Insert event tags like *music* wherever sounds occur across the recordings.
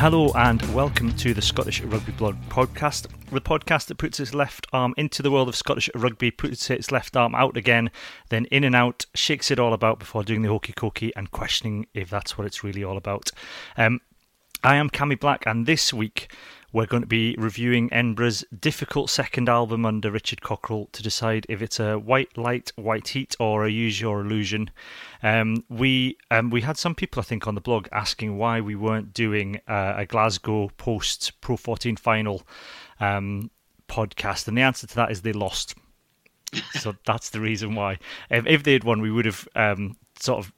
Hello and welcome to the Scottish Rugby Blog podcast, the podcast that puts its left arm into the world of Scottish rugby, puts its left arm out again, then in and out, shakes it all about before doing the hokey cokey and questioning if that's what it's really all about. Um, I am Cammy Black, and this week we're going to be reviewing Edinburgh's difficult second album under Richard Cockerill to decide if it's a white light, white heat, or a use your illusion. Um, we um, we had some people, I think, on the blog asking why we weren't doing uh, a Glasgow post Pro 14 final um, podcast, and the answer to that is they lost. so that's the reason why. If, if they had won, we would have um, sort of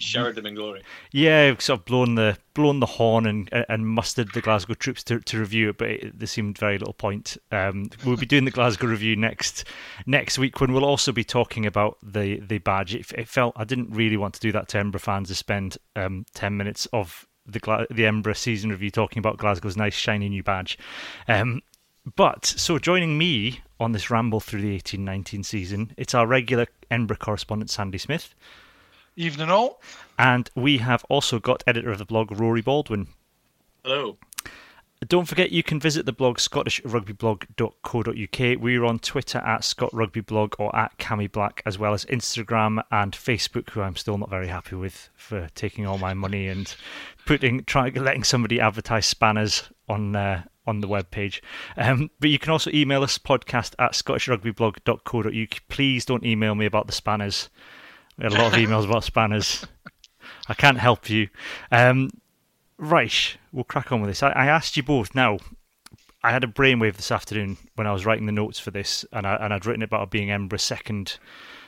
showered them in glory. Yeah, sort of blown the blown the horn and and mustered the Glasgow troops to, to review it, but it, there seemed very little point. Um, we'll be doing the Glasgow review next next week when we'll also be talking about the the badge. It, it felt I didn't really want to do that to Edinburgh fans to spend um, ten minutes of the the Edinburgh season review talking about Glasgow's nice shiny new badge. Um, but so joining me on this ramble through the 18-19 season, it's our regular Edinburgh correspondent Sandy Smith. Evening all. And we have also got editor of the blog, Rory Baldwin. Hello. Don't forget you can visit the blog scottishrugbyblog.co.uk. We're on Twitter at scottrugbyblog or at Cammy Black, as well as Instagram and Facebook, who I'm still not very happy with for taking all my money and putting trying letting somebody advertise spanners on uh, on the web page. Um, but you can also email us podcast at scottishrugbyblog.co.uk. Please don't email me about the spanners. A lot of emails about spanners. I can't help you. Um, we'll crack on with this. I, I, asked you both. Now, I had a brainwave this afternoon when I was writing the notes for this, and I and I'd written about being Edinburgh's second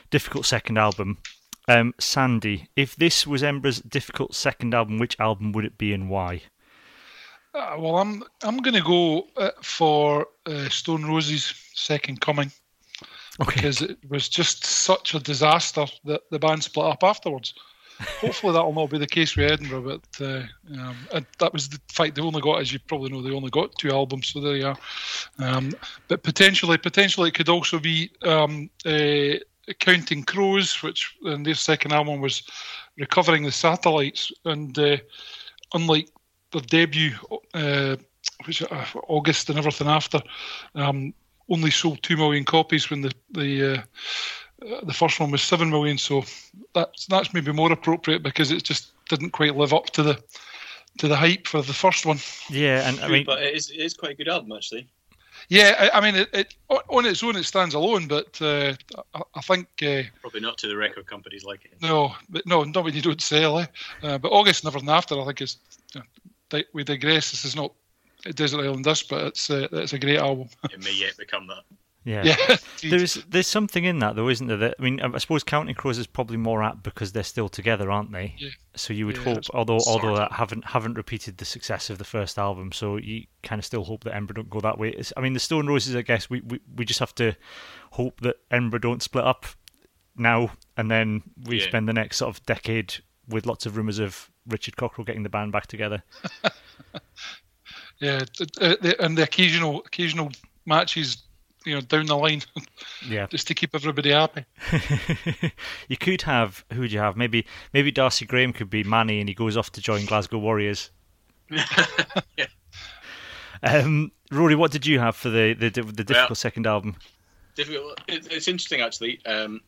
difficult second album. Um, Sandy, if this was Edinburgh's difficult second album, which album would it be and why? Uh, well, I'm I'm going to go uh, for uh, Stone Roses' Second Coming okay. because it was just such a disaster that the band split up afterwards. Hopefully that will not be the case with Edinburgh, but uh, um, that was the fact they only got, as you probably know, they only got two albums, so there you are. Um, but potentially, potentially it could also be um, uh, Counting Crows, which in their second album was recovering the satellites, and uh, unlike their debut, uh, which uh, August and everything after, um, only sold two million copies when the the uh, uh, the first one was seven million. So that's that's maybe more appropriate because it just didn't quite live up to the to the hype for the first one. Yeah, and I mean, but it is, it is quite a good album actually. Yeah, I, I mean, it, it, on its own it stands alone, but uh, I, I, think uh, probably not to the record companies like it. No, but no, not when you don't sell. Eh? Uh, but August never and everything after, I think is we digress. This is not Desert Island Disc, but it's uh, it's a great album. it may yet become that. Yeah, yeah there's *laughs* there's something in that though, isn't there? That, I mean, I suppose Counting Crows is probably more apt because they're still together, aren't they? Yeah. So you would yeah, hope, although although that haven't haven't repeated the success of the first album, so you kind of still hope that Embra don't go that way. It's, I mean, the Stone Roses, I guess we, we we just have to hope that Embra don't split up now, and then we yeah. spend the next sort of decade with lots of rumours of Richard Cockerill getting the band back together. *laughs* yeah, and the occasional occasional matches, you know, down the line. *laughs* Yeah, just to keep everybody happy. *laughs* you could have who would you have? Maybe maybe Darcy Graham could be Mani, and he goes off to join Glasgow Warriors. *laughs* yeah. Um, Rory, what did you have for the the, the difficult well, second album? Difficult. It's interesting actually. Um,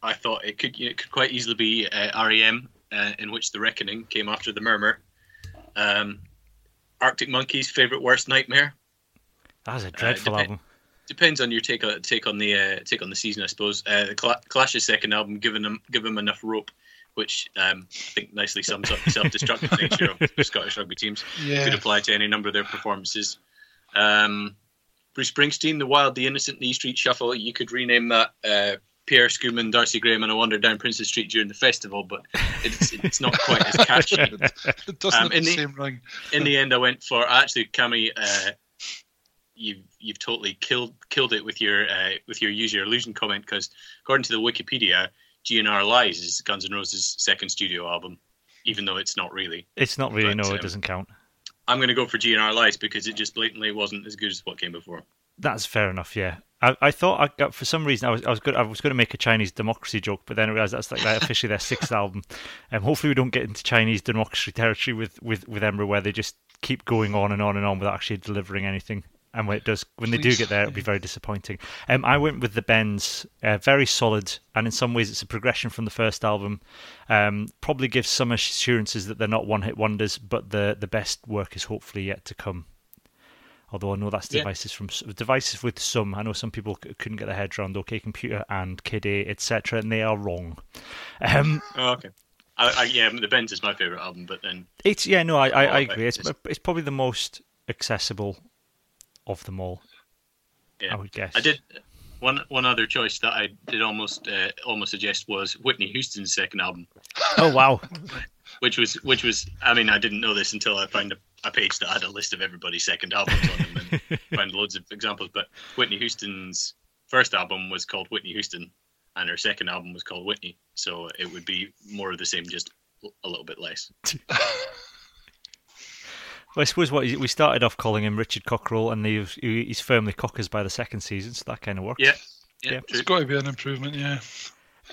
I thought it could it could quite easily be uh, REM, uh, in which the Reckoning came after the Murmur. Um, Arctic Monkeys' favorite worst nightmare. That's a dreadful uh, album. Depends on your take on take on the uh, take on the season, I suppose. Uh, the Cl- Clash's second album, giving them give them enough rope, which um, I think nicely sums up the self-destructive *laughs* nature of Scottish rugby teams. Yeah. Could apply to any number of their performances. Um, Bruce Springsteen, The Wild, The Innocent, The E Street Shuffle. You could rename that uh, Pierre Schoeman, Darcy Graham, and a wander down Princes Street during the festival, but it's it's not quite as catchy. *laughs* it doesn't um, in the, same ring. in the end, I went for actually, Cammy, uh, you've you've totally killed killed it with your uh, with your use your illusion comment because according to the Wikipedia, GNR Lies is Guns N' Roses' second studio album, even though it's not really. It's not really. But, no, um, it doesn't count. I'm going to go for GNR Lies because it just blatantly wasn't as good as what came before. That's fair enough. Yeah, I, I thought I got, for some reason I was I was good I was going to make a Chinese democracy joke, but then I realized that's like officially their sixth *laughs* album. And um, hopefully we don't get into Chinese democracy territory with with with Edinburgh where they just keep going on and on and on without actually delivering anything. And when it does, when Please. they do get there, it'll be very disappointing. Um, I went with the Bends, uh, very solid, and in some ways, it's a progression from the first album. Um, probably gives some assurances that they're not one-hit wonders, but the the best work is hopefully yet to come. Although I know that's devices yeah. from devices with some. I know some people couldn't get their heads around OK Computer and Kid A, etc., and they are wrong. Um, oh, okay. I, I, yeah, the Bends is my favorite album, but then it's yeah, no, I, I, I agree. It's, it's probably the most accessible of them all. Yeah, I would guess. I did one one other choice that I did almost uh, almost suggest was Whitney Houston's second album. Oh wow! *laughs* which was which was I mean I didn't know this until I found a, a page that had a list of everybody's second albums on them and *laughs* found loads of examples. But Whitney Houston's first album was called Whitney Houston, and her second album was called Whitney. So it would be more of the same, just a little bit less. *laughs* well, I suppose what we started off calling him Richard Cockerill, and he's, he's firmly cockers by the second season, so that kind of works. Yeah, yeah, yeah. it's got to be an improvement. Yeah.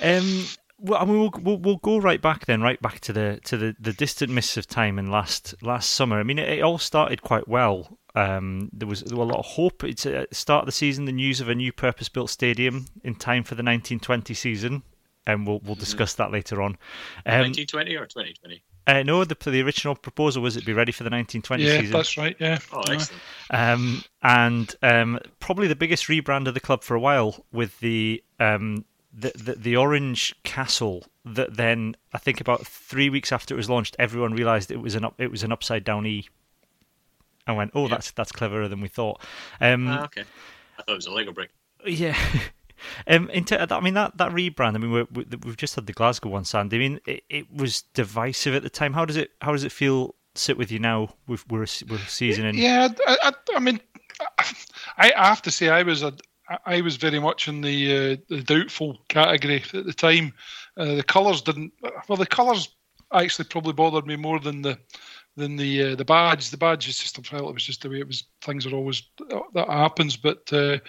Um, well, I mean, we'll, we'll, we'll go right back then, right back to the to the, the distant mists of time and last last summer. I mean, it, it all started quite well. Um, there was there was a lot of hope. It's at the start of the season. The news of a new purpose-built stadium in time for the 1920 season, and we'll we'll mm-hmm. discuss that later on. Um, 1920 or 2020. Uh, no, the the original proposal was it be ready for the 1920 yeah, season. that's right. Yeah. Oh, excellent. Um, and um, probably the biggest rebrand of the club for a while with the um, the, the, the orange castle that then I think about three weeks after it was launched, everyone realised it was an up, it was an upside down E, and went, "Oh, yeah. that's that's cleverer than we thought." Um, ah, okay, I thought it was a Lego brick. Yeah. *laughs* Um, into, I mean that that rebrand. I mean, we we've just had the Glasgow one, Sandy. I mean, it, it, was divisive at the time. How does it How does it feel sit with you now? We've, we're we're a season in. Yeah, I, I, I mean, I, I have to say I was a I was very much in the uh, the doubtful category at the time. Uh, the colours didn't. Well, the colours actually probably bothered me more than the than the uh, the badge. The badge is just I felt it was just the way it was. Things are always that happens, but uh,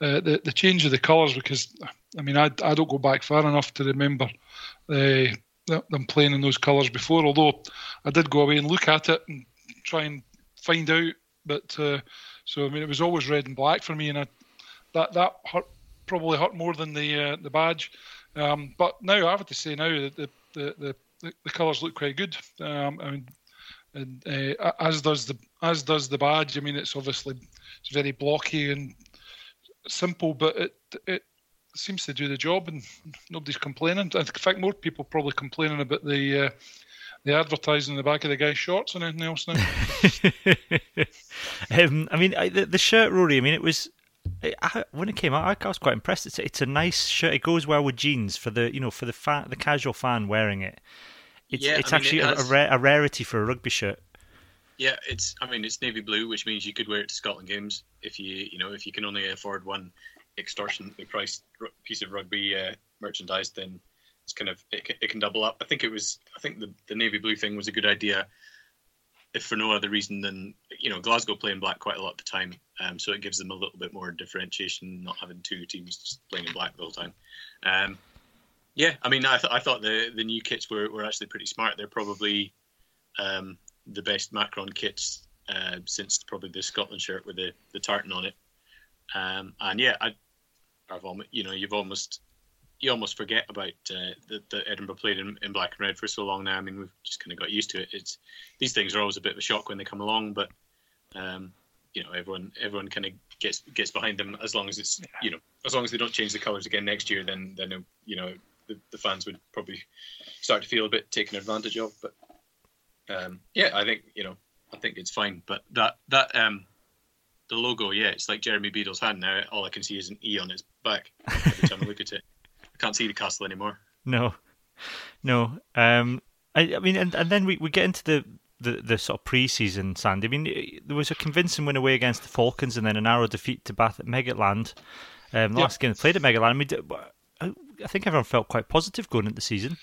uh, the the change of the colours because I mean I I don't go back far enough to remember uh, them playing in those colours before. Although I did go away and look at it and try and find out, but. so I mean, it was always red and black for me, and I, that that hurt probably hurt more than the uh, the badge. Um, but now I have to say now that the the, the, the colours look quite good. Um, I mean, and uh, as does the as does the badge. I mean, it's obviously it's very blocky and simple, but it it seems to do the job, and nobody's complaining. In fact, more people probably complaining about the. Uh, the advertising in the back of the guy's shorts and anything else now. *laughs* um, I mean, the, the shirt, Rory. I mean, it was it, I, when it came out, I, was quite impressed. It's it's a nice shirt. It goes well with jeans for the you know for the fan, the casual fan wearing it. It's yeah, it's I mean, actually it has, a, a, a, rarity for a rugby shirt. Yeah, it's I mean it's navy blue, which means you could wear it to Scotland games if you you know if you can only afford one extortionately priced piece of rugby uh, merchandise, then it's kind of it, it can double up. I think it was I think the the navy blue thing was a good idea if for no other reason than you know Glasgow playing black quite a lot of the time, um, so it gives them a little bit more differentiation, not having two teams just playing in black the whole time. Um, yeah, I mean, I, th- I thought the the new kits were, were actually pretty smart. They're probably um, the best Macron kits uh, since probably the Scotland shirt with the, the tartan on it. Um, and yeah, I, I've almost, you know, you've almost you almost forget about uh, that, Edinburgh played in, in, black and red for so long now. I mean, we've just kind of got used to it. It's these things are always a bit of a shock when they come along, but um, you know, everyone everyone kind of gets gets behind them as long as it's you know as long as they don't change the colours again next year. Then then you know the, the fans would probably start to feel a bit taken advantage of. But um, yeah, I think you know I think it's fine. But that that um, the logo, yeah, it's like Jeremy Beadle's hand now. All I can see is an E on its back every time I look at it can't see the castle anymore. No, no. Um, I, I mean, and, and then we, we get into the, the, the sort of pre-season, Sandy. I mean, there was a convincing win away against the Falcons, and then a narrow defeat to Bath at Megatland. Um, the yep. last game they played at Megatland. I mean, I think everyone felt quite positive going into the season.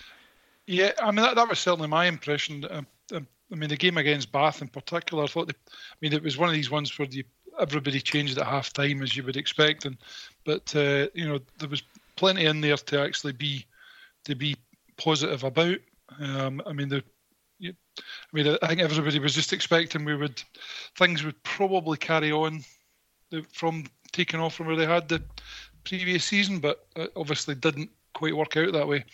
Yeah, I mean that, that was certainly my impression. Um, um, I mean, the game against Bath in particular, I thought. They, I mean, it was one of these ones where you, everybody changed at half time as you would expect, and but uh, you know there was plenty in there to actually be to be positive about. Um, I mean, the you, I mean, I think everybody was just expecting we would things would probably carry on from taking off from where they had the previous season, but obviously didn't quite work out that way.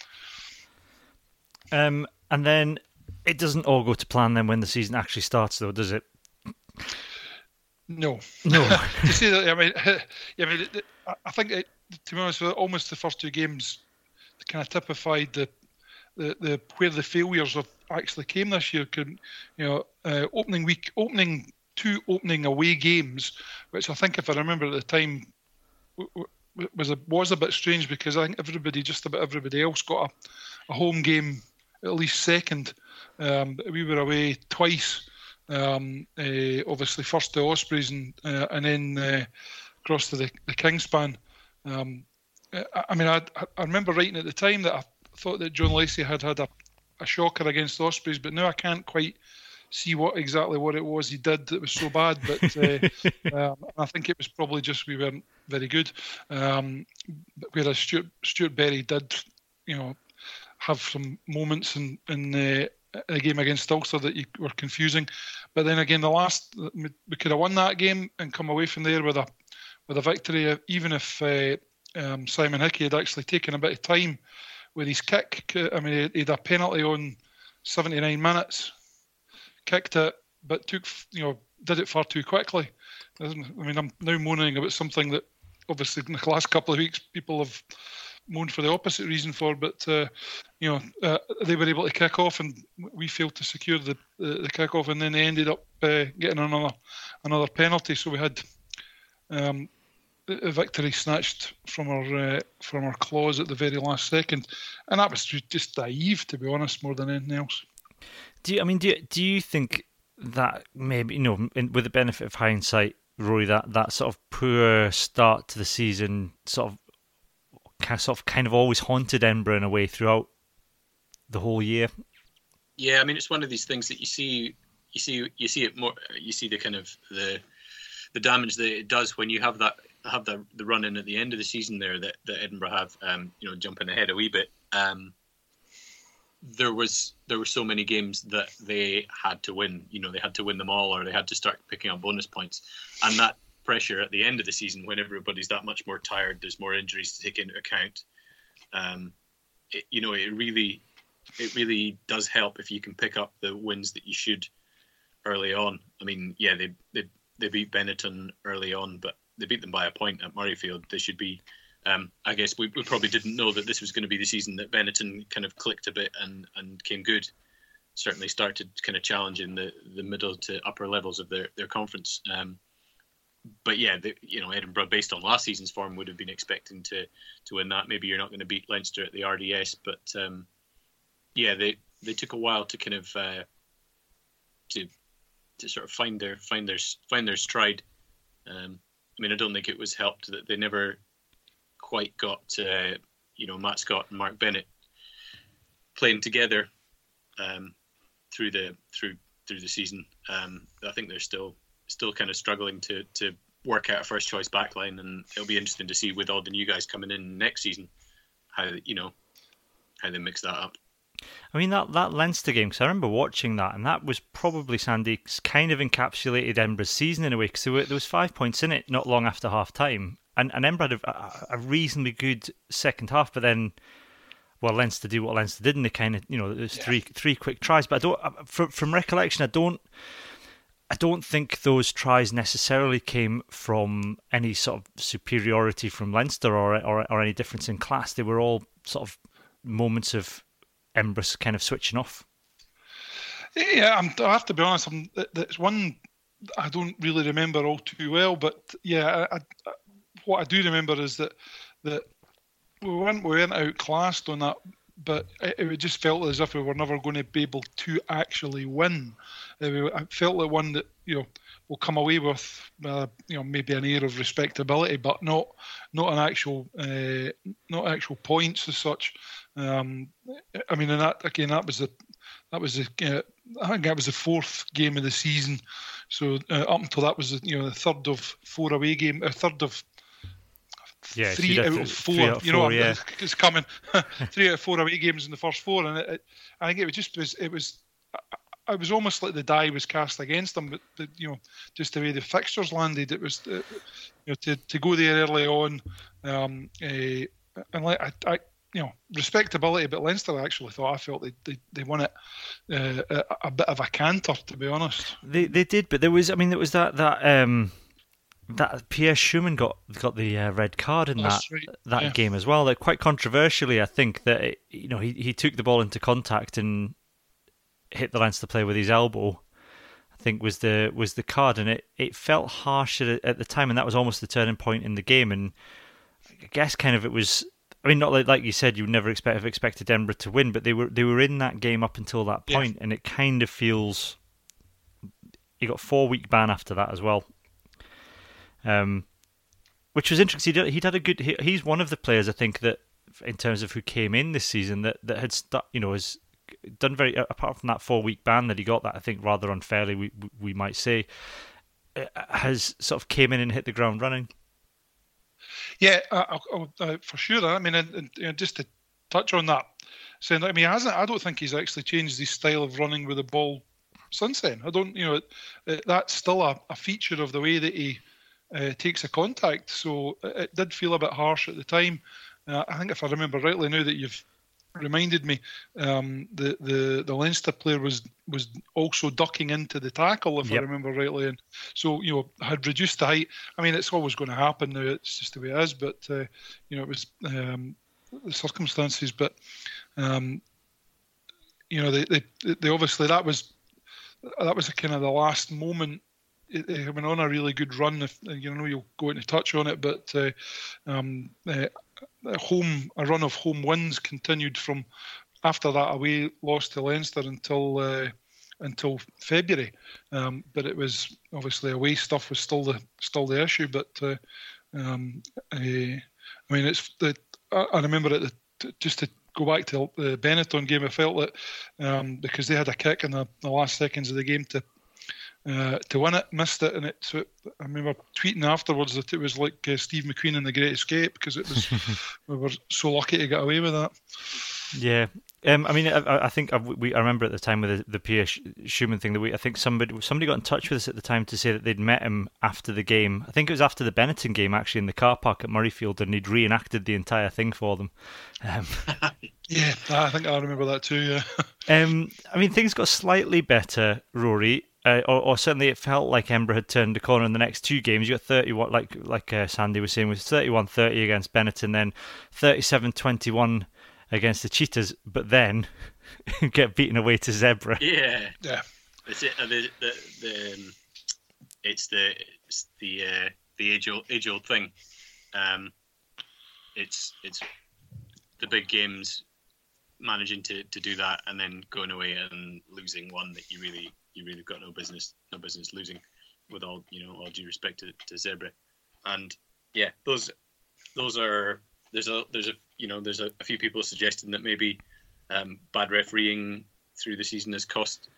Um, and then it doesn't all go to plan then when the season actually starts, though, does it? No, no. *laughs* to say that, I mean, *laughs* I mean, I think it, to be honest, almost the first two games kind of typified the the, the where the failures of actually came this year. Can you know, uh, opening week, opening two opening away games, which I think, if I remember at the time, was a was a bit strange because I think everybody, just about everybody else, got a, a home game at least second. Um, we were away twice. Um, uh, obviously, first to Ospreys and uh, and then uh, across to the, the Kingspan. Um, I, I, mean, I, I remember writing at the time that I thought that John Lacey had had a, a shocker against the Ospreys, but now I can't quite see what exactly what it was he did that was so bad. But uh, *laughs* um, I think it was probably just we weren't very good. Um, whereas Stuart Stuart Berry did, you know, have some moments in in uh, a game against Ulster that you were confusing. But then again, the last we could have won that game and come away from there with a with a victory, even if uh, um, Simon Hickey had actually taken a bit of time with his kick. I mean, he had a penalty on 79 minutes, kicked it, but took you know did it far too quickly. I mean, I'm now moaning about something that obviously in the *laughs* last couple of weeks people have moaned for the opposite reason for, but uh, you know uh, they were able to kick off, and we failed to secure the the, the kick off, and then they ended up uh, getting another another penalty. So we had um, a victory snatched from our uh, from our claws at the very last second, and that was just naive, to be honest, more than anything else. Do you, I mean do you, do you think that maybe you know in, with the benefit of hindsight, Rory, that that sort of poor start to the season sort of sort of kind of always haunted Edinburgh in a way throughout the whole year. Yeah, I mean it's one of these things that you see, you see, you see it more. You see the kind of the the damage that it does when you have that have the the run in at the end of the season there that, that Edinburgh have. Um, you know, jumping ahead a wee bit. Um, there was there were so many games that they had to win. You know, they had to win them all, or they had to start picking up bonus points, and that pressure at the end of the season when everybody's that much more tired. There's more injuries to take into account. Um, it, you know, it really, it really does help if you can pick up the wins that you should early on. I mean, yeah, they they they beat Benetton early on, but they beat them by a point at Murrayfield. They should be. Um, I guess we, we probably didn't know that this was going to be the season that Benetton kind of clicked a bit and, and came good. Certainly started kind of challenging the, the middle to upper levels of their, their conference. Um, but yeah, the, you know Edinburgh, based on last season's form, would have been expecting to to win that. Maybe you're not going to beat Leinster at the RDS, but um, yeah, they they took a while to kind of uh, to to sort of find their find their find their stride. Um, I mean, I don't think it was helped that they never quite got uh, you know Matt Scott and Mark Bennett playing together um, through the through through the season. Um, I think they're still still kind of struggling to to work out a first choice backline, and it'll be interesting to see with all the new guys coming in next season how you know how they mix that up. I mean that that Leinster game because I remember watching that, and that was probably Sandy's kind of encapsulated Edinburgh's season in a way because there, there, was five points in it not long after half time, and and Edinburgh had a, a, reasonably good second half, but then. Well, Leinster do what Leinster did, and they kind of, you know, there's yeah. three three quick tries. But I don't, uh, from from recollection, I don't, I don't think those tries necessarily came from any sort of superiority from Leinster or, or, or any difference in class. They were all sort of moments of Embra's kind of switching off. Yeah, I'm, I have to be honest. I'm, it's one I don't really remember all too well, but yeah, I, I, what I do remember is that that we weren't we weren't outclassed on that but it, it, just felt as if we were never going to be able to actually win. I felt like one that you know will come away with uh, you know maybe an air of respectability, but not not an actual uh, not actual points as such. Um, I mean, and that again, that was the that was the uh, I think that was the fourth game of the season. So uh, up until that was the, you know the third of four away game, a third of yeah, three out of four. Out of you know, four, yeah. it's coming. *laughs* three out of four away games in the first four, and it, it, I think it was just was it was it was almost like the die was cast against them. But, but you know, just the way the fixtures landed, it was uh, you know to, to go there early on, um, uh, and like I, I, you know, respectability. But Leinster actually thought I felt they they, they won it uh, a, a, bit of a canter, to be honest. They they did, but there was I mean there was that that. Um that Pierre Schoeman got got the uh, red card in That's that right. that yeah. game as well. That quite controversially, I think that it, you know he he took the ball into contact and hit the Leinster player with his elbow. I think was the was the card, and it, it felt harsh at, at the time, and that was almost the turning point in the game. And I guess kind of it was. I mean, not like, like you said, you never expect have expected Edinburgh to win, but they were they were in that game up until that point, yeah. and it kind of feels. He got four week ban after that as well. Um, which was interesting. He'd, he'd had a good. He, he's one of the players I think that, in terms of who came in this season, that that had stu- you know has done very apart from that four week ban that he got that I think rather unfairly we we might say uh, has sort of came in and hit the ground running. Yeah, for sure. I mean, and, and, just to touch on that, saying I mean, hasn't I don't think he's actually changed his style of running with the ball since then. I don't, you know, it, it, that's still a, a, feature of the way that he uh, takes a contact. So it, it, did feel a bit harsh at the time. Uh, I think if I remember rightly now that you've reminded me um, the the the Leinster player was was also ducking into the tackle if yep. I remember rightly, and so you know had reduced the height. I mean, it's always going to happen now. It's just the way it is. But uh, you know, it was um, the circumstances. But um, you know, they, they they obviously that was that was kind of the last moment they went on a really good run. If you know, you'll go into touch on it, but uh, um, uh, a home a run of home wins continued from after that away loss to Leinster until uh, until February. Um, but it was obviously away stuff was still the still the issue. But uh, um, uh, I mean, it's the I remember it just to go back to the Benetton game. I felt that um, because they had a kick in the, the last seconds of the game to uh, to win it, missed it, and it, so I remember tweeting afterwards that it was like uh, Steve McQueen in The Great Escape because it was *laughs* we were so lucky to get away with that. Yeah, um, I mean, I, I think I, we, I remember at the time with the, the Pierre Schoeman thing that we, I think somebody somebody got in touch with us at the time to say that they'd met him after the game. I think it was after the Benetton game, actually, in the car park at Murrayfield, and he'd reenacted the entire thing for them. Um, *laughs* yeah, I think I remember that too. Yeah. *laughs* um, I mean, things got slightly better, Rory uh, or, or, certainly it felt like Edinburgh had turned the corner in the next two games. You got 31, like like uh, Sandy was saying, was 31-30 against Benetton, then 37-21 against the Cheetahs, but then *laughs* get beaten away to Zebra. Yeah, yeah. It's it, uh, the, the, the um, it's the it's the uh, the age old age old thing. Um, it's it's the big games managing to, to do that and then going away and losing one that you really you really got no business no business losing. With all you know, all due respect to, to Zebre, and yeah, those those are there's a there's a you know there's a, a few people suggesting that maybe um, bad refereeing through the season has cost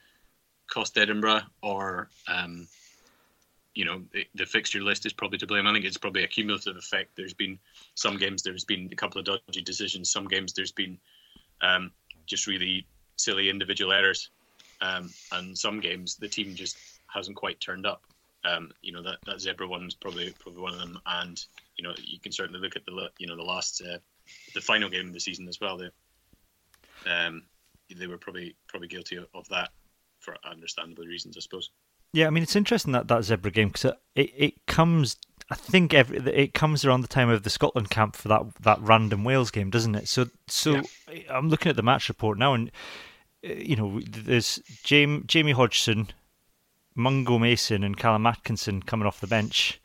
cost Edinburgh or um, you know the, the, fixture list is probably to blame. I think it's probably a cumulative effect. There's been some games there's been a couple of dodgy decisions. Some games there's been um, just really silly individual errors um, and some games the team just hasn't quite turned up. Um, you know that that Zebre one is probably probably one of them, and you know you can certainly look at the you know the last uh, the final game of the season as well. They um, they were probably probably guilty of that for understandable reasons, I suppose. Yeah, I mean it's interesting that that zebra game because it, it comes I think every it comes around the time of the Scotland camp for that that random Wales game, doesn't it? So so yeah. I'm looking at the match report now and you know, there's Jamie, Jamie Hodgson, Mungo Mason, and Callum Atkinson coming off the bench.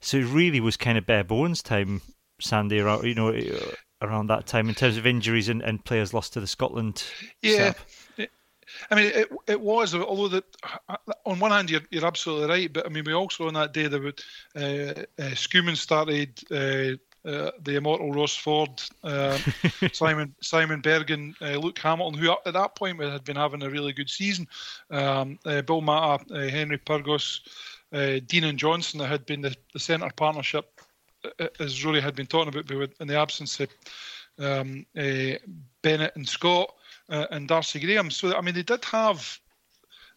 So it really was kind of bare bones time, Sandy, around, you know, around that time in terms of injuries and, and players lost to the Scotland. Yeah. I mean, it, it was, although that on one hand, you're, you're absolutely right, but I mean, we also on that day, there would, uh, uh, started, uh, uh, the immortal Ross Ford, uh, *laughs* Simon Simon Berghan, uh, Luke Hamilton, who at that point had been having a really good season. Um, uh, Bill Mata, uh, Henry Pyrgos, Dean and Johnstone, that had been the, the centre partnership, as Rory had been talking about, but in the absence of um, Bennett and Scott and Darcy Graham. So I mean, they did have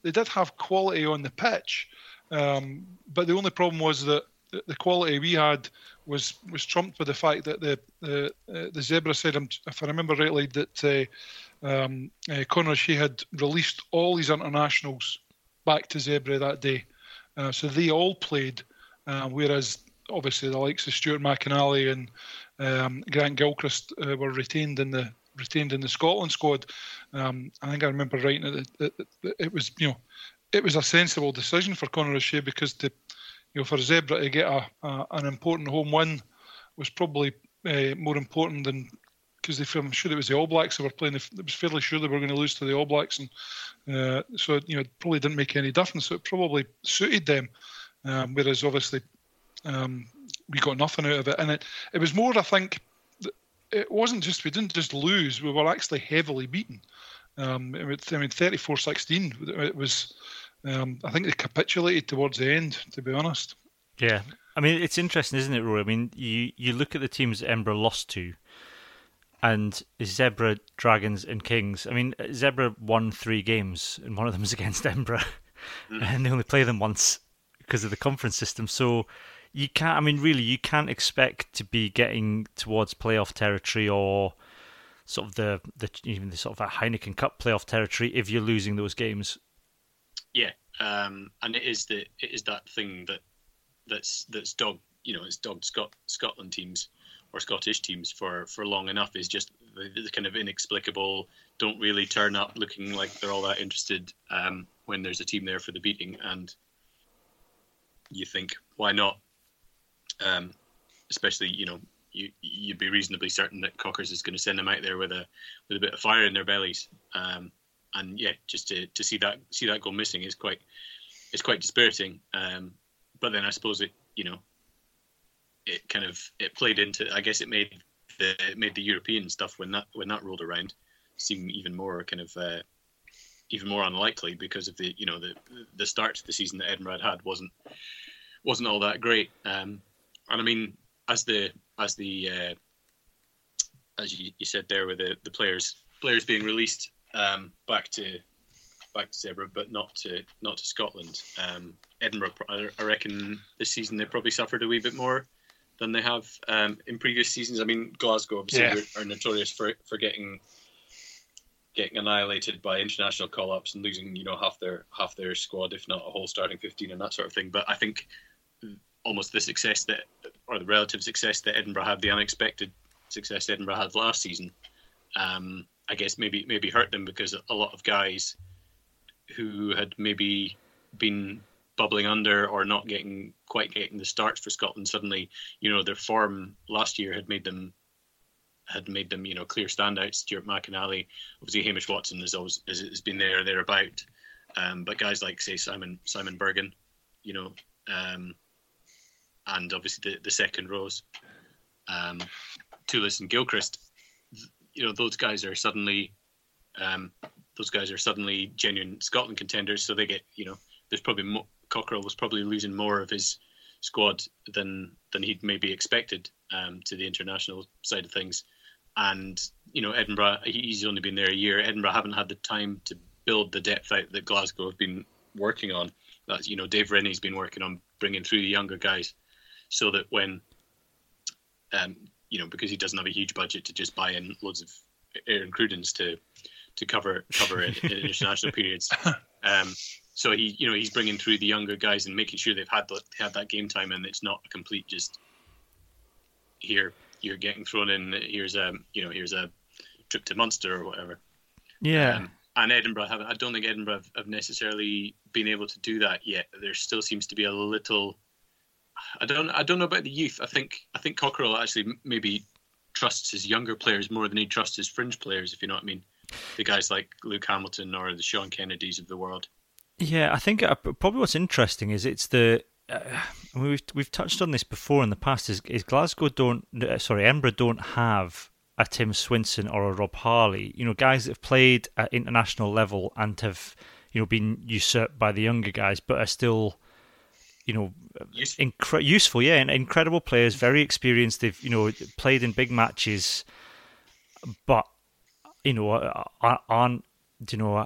they did have quality on the pitch, um, but the only problem was that the quality we had was was trumped by the fact that the the, uh, the zebra said, if I remember rightly, that uh, um, uh, Conor O'Shea had released all his internationals back to zebra that day, uh, so they all played, uh, whereas obviously the likes of Stuart McInally and um, Grant Gilchrist uh, were retained in the retained in the Scotland squad. Um, I think I remember writing that, that, that it was you know it was a sensible decision for Conor O'Shea because to you know, for Zebra to get a, a an important home win was probably uh, more important than because I'm sure it was the All Blacks that were playing. It was fairly sure they were going to lose to the All Blacks, and uh, so you know it probably didn't make any difference. So it probably suited them, um, whereas obviously um, we got nothing out of it. And it it was more, I think, it wasn't just we didn't just lose; we were actually heavily beaten. Um, I mean, 34-16. It was um, I think they capitulated towards the end, to be honest. Yeah, I mean it's interesting, isn't it, Roy? I mean, you you look at the teams that Edinburgh lost to, and Zebra, Dragons, and Kings. I mean, Zebra won three games, and one of them was *laughs* against Edinburgh, mm. and they only play them once because of the conference system. So you can't. I mean, really, you can't expect to be getting towards playoff territory or sort of the the even the sort of a Heineken Cup playoff territory if you're losing those games. Yeah, um, and it is the it is that thing that that's that's dog you know it's dogged Scot- Scotland teams or Scottish teams for for long enough is just the, the, kind of inexplicable don't really turn up looking like they're all that interested um, when there's a team there for the beating. And you think why not? Um, especially you know you you'd be reasonably certain that Cockers is going to send them out there with a with a bit of fire in their bellies. Um, and yeah, just to, to see that see that go missing is quite it's quite dispiriting. Um, but then I suppose it you know it kind of it played into I guess it made the it made the European stuff when that when that rolled around seem even more kind of uh, even more unlikely because of the you know the the start to the season that Edinburgh had wasn't wasn't all that great. Um, and I mean, as the as the uh, as you, you said there with the, the players players being released um, back to back to Zebra, but not to not to Scotland. Um, Edinburgh, I reckon this season they probably suffered a wee bit more than they have um, in previous seasons. I mean, Glasgow obviously yeah. are, notorious for for getting getting annihilated by international call-ups and losing, you know, half their half their squad, if not a whole starting fifteen, and that sort of thing. But I think almost the success that, or the relative success that Edinburgh had, the unexpected success Edinburgh had last season. Um, I guess maybe maybe hurt them because a lot of guys who had maybe been bubbling under or not getting quite getting the starts for Scotland suddenly, you know, their form last year had made them had made them, you know, clear standouts. Stuart McInally, obviously Hamish Watson has always has, been there thereabout, um, but guys like say Simon Simon Berghan, you know, um, and obviously the, the second rows, um, and Gilchrist, you know those guys are suddenly um, those guys are suddenly genuine Scotland contenders. So they get you know there's probably mo- Cockerill was probably losing more of his squad than than he'd maybe expected um, to the international side of things. And you know Edinburgh, he's only been there a year. Edinburgh haven't had the time to build the depth out that Glasgow have been working on. That's you know Dave Rennie's been working on bringing through the younger guys, so that when um, you know, because he doesn't have a huge budget to just buy in loads of Aaron Crudens to to cover cover in, in *laughs* international periods. Um, so he, you know, he's bringing through the younger guys and making sure they've had the, had that game time, and it's not a complete just here you're getting thrown in. Here's a you know here's a trip to Munster or whatever. Yeah. Um, and Edinburgh have I don't think Edinburgh have, have necessarily been able to do that yet. There still seems to be a little I don't I don't know about the youth. I think I think Cockerill actually maybe trusts his younger players more than he trusts his fringe players, if you know what I mean. The guys like Luke Hamilton or the Sean Kennedys of the world. Yeah, I think uh, probably what's interesting is it's the. Uh, we've we've touched on this before in the past. Is, is Glasgow don't uh, sorry Edinburgh don't have a Tim Swinson or a Rob Harley. You know, guys that have played at international level and have you know been usurped by the younger guys, but are still you know, useful. Incre- useful, yeah, and incredible players, very experienced. They've you know played in big matches, but you know aren't you know,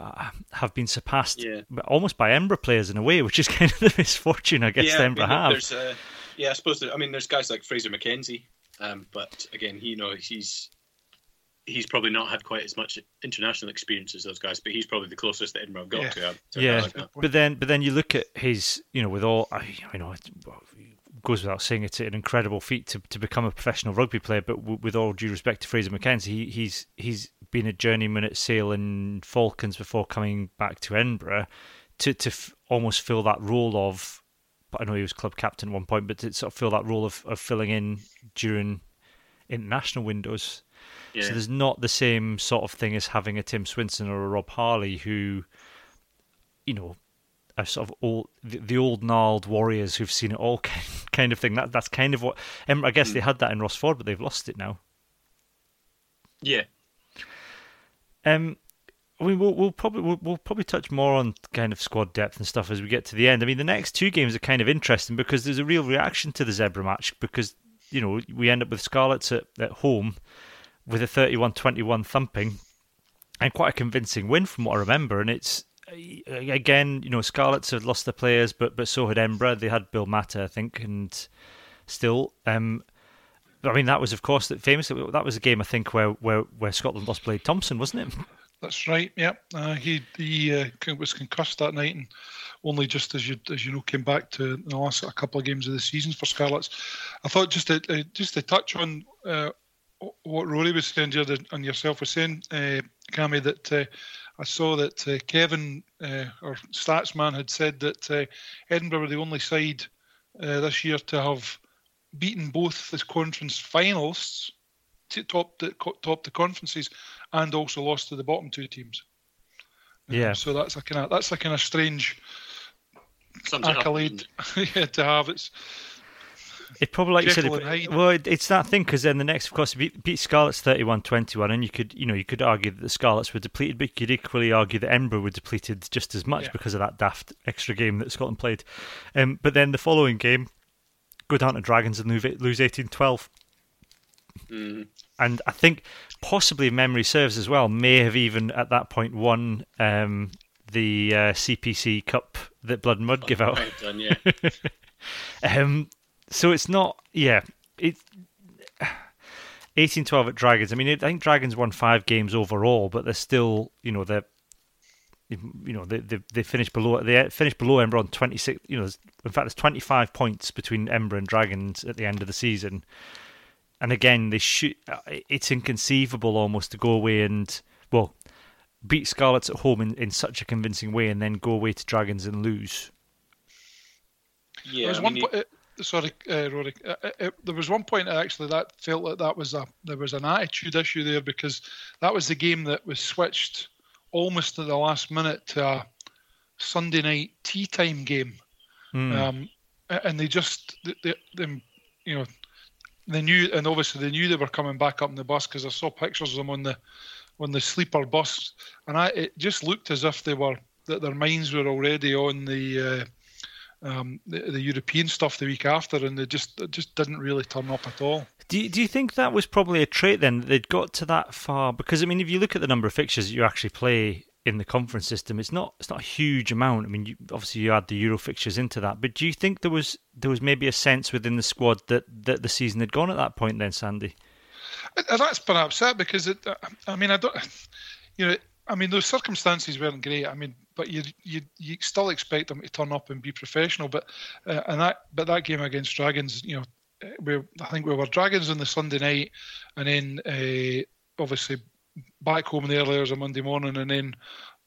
have been surpassed yeah. almost by Embra players in a way, which is *laughs* kind of the misfortune I guess yeah, Embra I mean, have. Uh, yeah, I suppose. There, I mean, there's guys like Fraser McKenzie, um, but again, he, you know, he's he's probably not had quite as much international experience as those guys, but he's probably the closest that Edinburgh got yeah. to. To yeah, like but then but then you look at his, you know, with all I, know, it goes without saying, it's an incredible feat to, to become a professional rugby player. But w- with all due respect to Fraser McKenzie, he, he's he's been a journeyman at Sale and Falcons before coming back to Edinburgh to to f- almost fill that role of. I know he was club captain at one point, but to sort of fill that role of, of filling in during international windows. Yeah. So there's not the same sort of thing as having a Tim Swinson or a Rob Harley who, you know, are sort of old, the, the old gnarled warriors who've seen it all *laughs* kind of thing. That that's kind of what I guess mm. they had that in Ross Ford, but they've lost it now. Yeah. Um, I mean, we'll, we'll probably we'll, we'll, probably touch more on kind of squad depth and stuff as we get to the end. I mean, the next two games are kind of interesting because there's a real reaction to the Zebra match because you know we end up with Scarlets at, at home with a 31-21 thumping and quite a convincing win from what I remember. And it's again, you know, Scarlets had lost their players, but but so had Embra. They had Bill Mata, I think, and still. Um, I mean, that was of course that famous. That was a game I think where where, where Scotland lost Blade Thomson, wasn't it? That's right. Yeah, uh, he he uh, was concussed that night, and only just as you as you know came back to the last couple of games of the season for Scarlets. I thought just to uh, just to touch on uh, what Rory was saying here and yourself was saying, uh, Cammy, that uh, I saw that uh, Kevin, uh, our statsman, had said that uh, Edinburgh were the only side uh, this year to have beaten both the conference finalists, top the top the conferences, and also lost to the bottom two teams. Yeah. so that's a kind of that's a kind of strange accolade *laughs* yeah, to have. It's it probably, like Jekyll you said, it, well, it, it's that thing because then the next, of course, beat, beat Scarlets 31-21, and you could, you know, you could argue that the Scarlets were depleted, but you could equally argue that Edinburgh were depleted just as much yeah. because of that daft extra game that Scotland played. Um, but then the following game, go down to Dragons and lose 18-12. Mm. And I think possibly memory serves as well, may have even at that point won um, the uh, CPC Cup that Blood and Mud oh, give out. Done, yeah. *laughs* um, so it's not, yeah, it. 18-12 at Dragons. I mean, I think Dragons won five games overall, but they're still, you know, they're, you know, they they, they finished below they finished below Embra on 26. You know, in fact, there's 25 points between Embra and Dragons at the end of the season. And again, they shoot. It's inconceivable almost to go away and well beat Scarlets at home in, in such a convincing way, and then go away to Dragons and lose. Yeah, there's one. Point, sorry, uh, Rory. Uh, uh, uh, there was one point actually that felt like that was a there was an attitude issue there because that was the game that was switched almost at the last minute to a Sunday night tea time game, mm. um, and they just they, they, you know they knew and obviously they knew they were coming back up in the bus because I saw pictures of them on the on the sleeper bus, and I it just looked as if they were that their minds were already on the uh, um, the, the, European stuff the week after, and they just it just didn't really turn up at all. Do you, do you think that was probably a trait then? That they'd got to that far because I mean, if you look at the number of fixtures that you actually play in the conference system, it's not it's not a huge amount. I mean, you, obviously you add the Euro fixtures into that, but do you think there was there was maybe a sense within the squad that that the season had gone at that point? Then, Sandy, and that's perhaps it because it. I mean, I don't. You know, I mean, those circumstances weren't great. I mean, but you you you still expect them to turn up and be professional. But uh, and that but that game against Dragons, you know, uh, we I think we were Dragons on the Sunday night, and then uh, obviously back home in the early hours of Monday morning, and then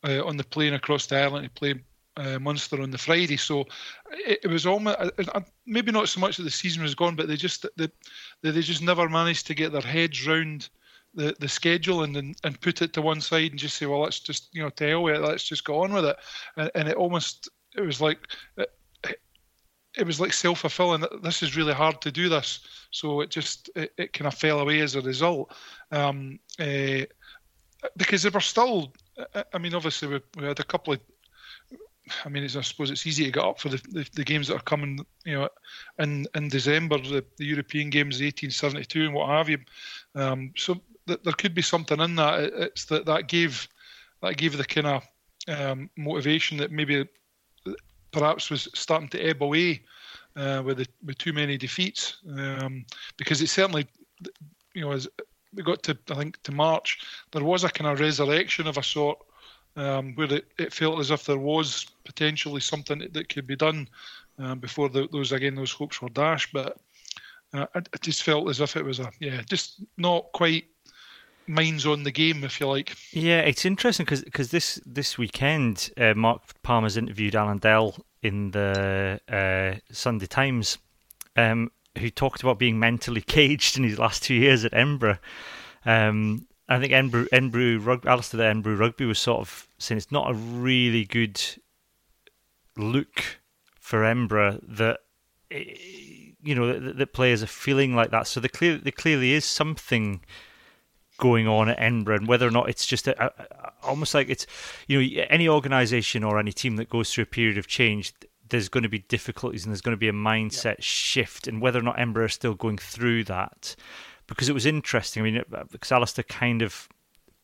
uh, on the plane across the island to play uh, Munster on the Friday. So it, it was almost uh, maybe not so much that the season was gone, but they just they, they just never managed to get their heads round the, the schedule and, and put it to one side and just say, well, let's just you know tell it, let's just go on with it, and, and it almost it was like. It, it was like self fulfilling. This is really hard to do this, so it just it, it kind of fell away as a result. Um, uh, because they were still. I mean, obviously we, we had a couple of I mean, I suppose it's easy to get up for the, the, the, games that are coming, you know, in in December, the, the European games, 1872 and what have you. Um, so th- there could be something in that. It's that that gave that gave the kind of um, motivation that maybe perhaps was starting to ebb away uh, with the, with too many defeats um, because it certainly you know as we got to I think to March there was a kind of resurrection of a sort um, where it, it, felt as if there was potentially something that, that could be done um, before the, those again those hopes were dashed but uh, I, I just felt as if it was a yeah just not quite minds on the game, if you like. Yeah, it's interesting because this this weekend, uh, Mark Palmer's interviewed Allan Dell in the uh, Sunday Times, um, who talked about being mentally *laughs* caged in his last two years at Edinburgh. Um, I think Edinburgh, Edinburgh Rugby, Alistair the Edinburgh Rugby was sort of saying it's not a really good look for Edinburgh that you know that, that players are feeling like that. So there clearly there clearly is something going on at Edinburgh, and whether or not it's just a, a, almost like it's you know any organisation or any team that goes through a period of change. There's going to be difficulties and there's going to be a mindset yeah. shift, and whether or not Edinburgh is still going through that, because it was interesting. I mean, because Alistair kind of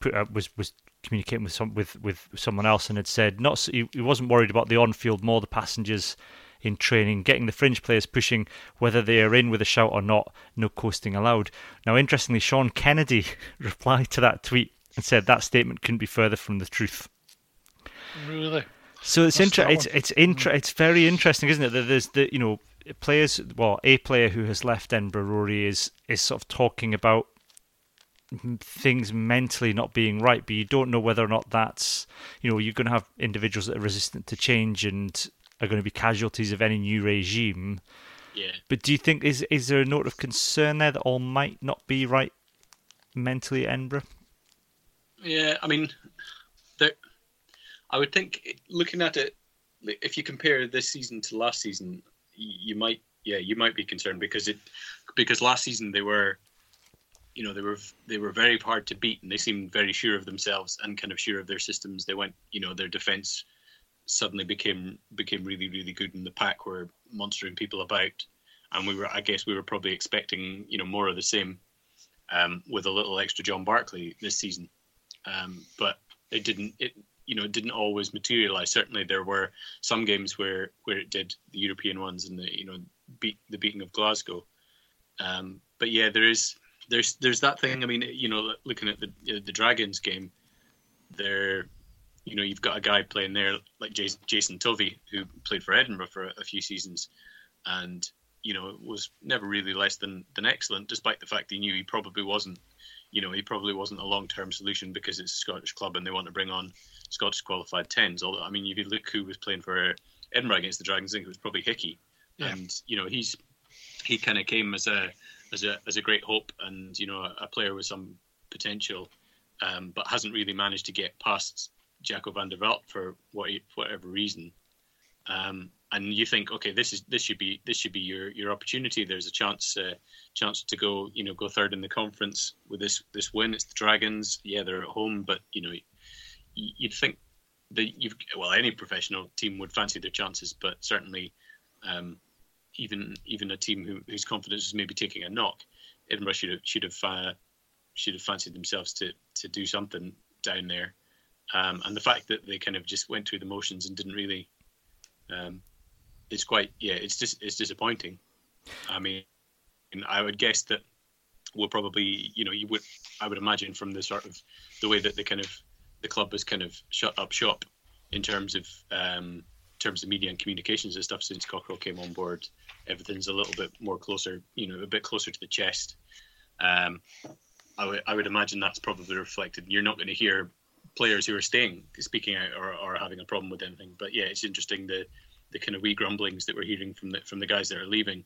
put, uh, was was communicating with some with with someone else and had said not he, he wasn't worried about the on field, more the passengers in training, getting the fringe players pushing, whether they are in with a shout or not, no coasting allowed. Now, interestingly, Sean Kennedy *laughs* replied to that tweet and said that statement couldn't be further from the truth. Really? So it's inter- it's it's inter- mm. it's very interesting, isn't it? That there's the you know players. Well, a player who has left Edinburgh, Rory, is is sort of talking about things mentally not being right, but you don't know whether or not that's you know you're going to have individuals that are resistant to change and are going to be casualties of any new regime. Yeah. But do you think is is there a note of concern there that all might not be right mentally at Edinburgh? Yeah, I mean, there, I would think looking at it, if you compare this season to last season, you might, yeah, you might be concerned because it, because last season they were, you know, they were they were very hard to beat and they seemed very sure of themselves and kind of sure of their systems. They went, you know, their defense suddenly became became really really good in the pack were monstering people about and we were i guess we were probably expecting you know more of the same um, with a little extra john barclay this season. Um, but it didn't it you know it didn't always materialize. Certainly there were some games where where it did the european ones and the you know beat the beating of glasgow. Um, but yeah there is there's there's that thing. I mean you know looking at the the dragons game there you know, you've got a guy playing there like Jason, Jason Tovey, who played for Edinburgh for a, a, few seasons, and you know was never really less than than excellent, despite the fact he knew he probably wasn't. You know, he probably wasn't a long term solution because it's a Scottish club and they want to bring on Scottish qualified tens. Although, I mean, if you look who was playing for Edinburgh against the Dragons, I think it was probably Hickey, yeah. and you know he's he kind of came as a as a as a great hope and you know a, a player with some potential, um, but hasn't really managed to get past Jaco van der Walt for what, whatever reason, um, and you think, okay, this is this should be this should be your your opportunity. There's a chance uh, chance to go you know go third in the conference with this this win. It's the Dragons, yeah, they're at home, but you know you'd think that you've well any professional team would fancy their chances, but certainly um, even even a team who, whose confidence is maybe taking a knock, Edinburgh should have should have uh, should have fancied themselves to to do something down there. Um, and the fact that they kind of just went through the motions and didn't really, um, it's quite yeah, it's just it's disappointing. I mean, I would guess that we'll probably you know you would I would imagine from the sort of the way that the kind of the club has kind of shut up shop in terms of um, terms of media and communications and stuff since Cockerill came on board. Everything's a little bit more closer, you know, a bit closer to the chest. Um, I would I would imagine that's probably reflected. You're not going to hear players who are staying speaking out or, or having a problem with anything. But yeah, it's interesting the the kind of wee grumblings that we're hearing from the from the guys that are leaving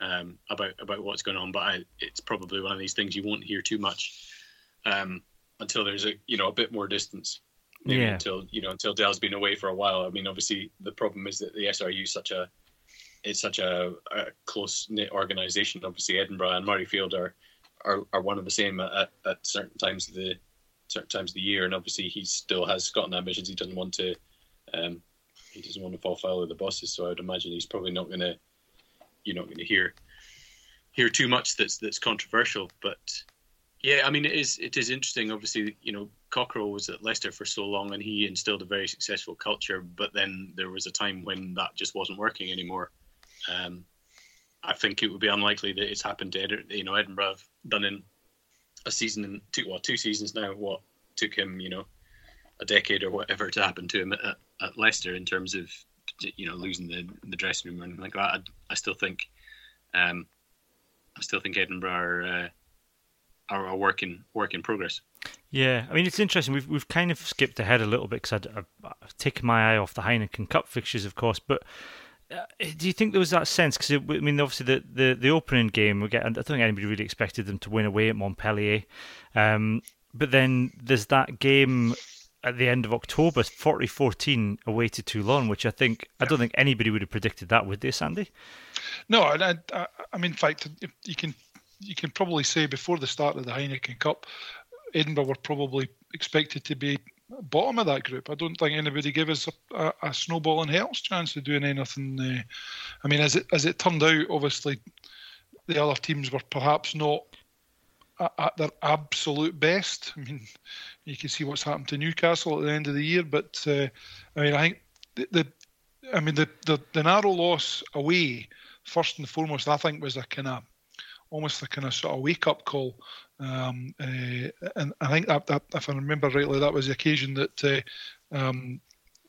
um, about about what's going on. But I, it's probably one of these things you won't hear too much um, until there's a you know a bit more distance. Maybe yeah. Until you know until Dell's been away for a while. I mean, obviously the problem is that the SRU is such a it's such a, a close knit organisation. Obviously, Edinburgh and Murrayfield are, are are one of the same at, at certain times of the certain times of the year, and obviously he still has Scotland ambitions. He doesn't want to, um, he doesn't want to fall foul of the bosses. So I would imagine he's probably not going to, you're not going to hear, hear too much that's that's controversial. But Yeah, I mean it is it is interesting. Obviously, you know Cockerill was at Leicester for so long, and he instilled a very successful culture. But then there was a time when that just wasn't working anymore. Um, I think it would be unlikely that it's happened to Ed, you know Edinburgh. In a season and two well two seasons now. What took him you know a decade or whatever to happen to him at, at Leicester in terms of you know losing the the dressing room anything like that. I, I still think um, I still think Edinburgh are, uh, are a work in work in progress. Yeah, I mean it's interesting. We've we've kind of skipped ahead a little bit because I've, taken my eye off the Heineken Cup fixtures, of course, but do you think there was that sense? Because I mean, obviously the, the, the opening game, we get. I don't think anybody really expected them to win away at Montpellier, um, but then there's that game at the end of October, 40-14 away to Toulon, which I think yeah. I don't think anybody would have predicted that, would they, Sandy? No, I, I, I mean, in fact, you can you can probably say before the start of the Heineken Cup, Edinburgh were probably expected to be bottom of that group. I don't think anybody gave us a, a, a snowball in hell's chance of doing anything. Uh, I mean, as it as it turned out, obviously the other teams were perhaps not at, at their absolute best. I mean, you can see what's happened to Newcastle at the end of the year, but uh, I mean, I think the, the I mean the, the the narrow loss away first and foremost, I think was a kind of almost a kind of sort of wake up call. Um, uh, and I think that, that, if I remember rightly, that was the occasion that uh, um,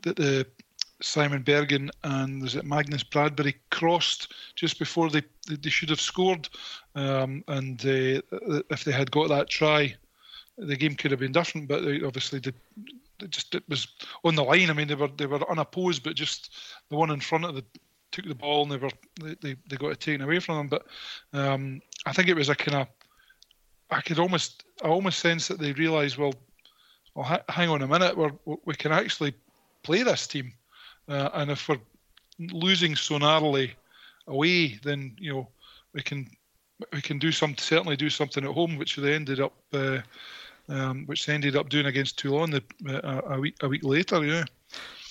that the Simon Berghan and was it Magnus Bradbury crossed just before they they should have scored, um, and uh, if they had got that try, the game could have been different. But obviously, the, just it was on the line. I mean, they were they were unopposed, but just the one in front of the took the ball and they were they, they, they got it taken away from them. But um, I think it was a kind of I could almost I almost sense that they realised well, well ha- hang on a minute, we we can actually play this team, uh, and if we're losing so narrowly away, then you know we can we can do some certainly do something at home, which they ended up. Uh, um, which they ended up doing against Toulon the, uh, a week a week later. Yeah.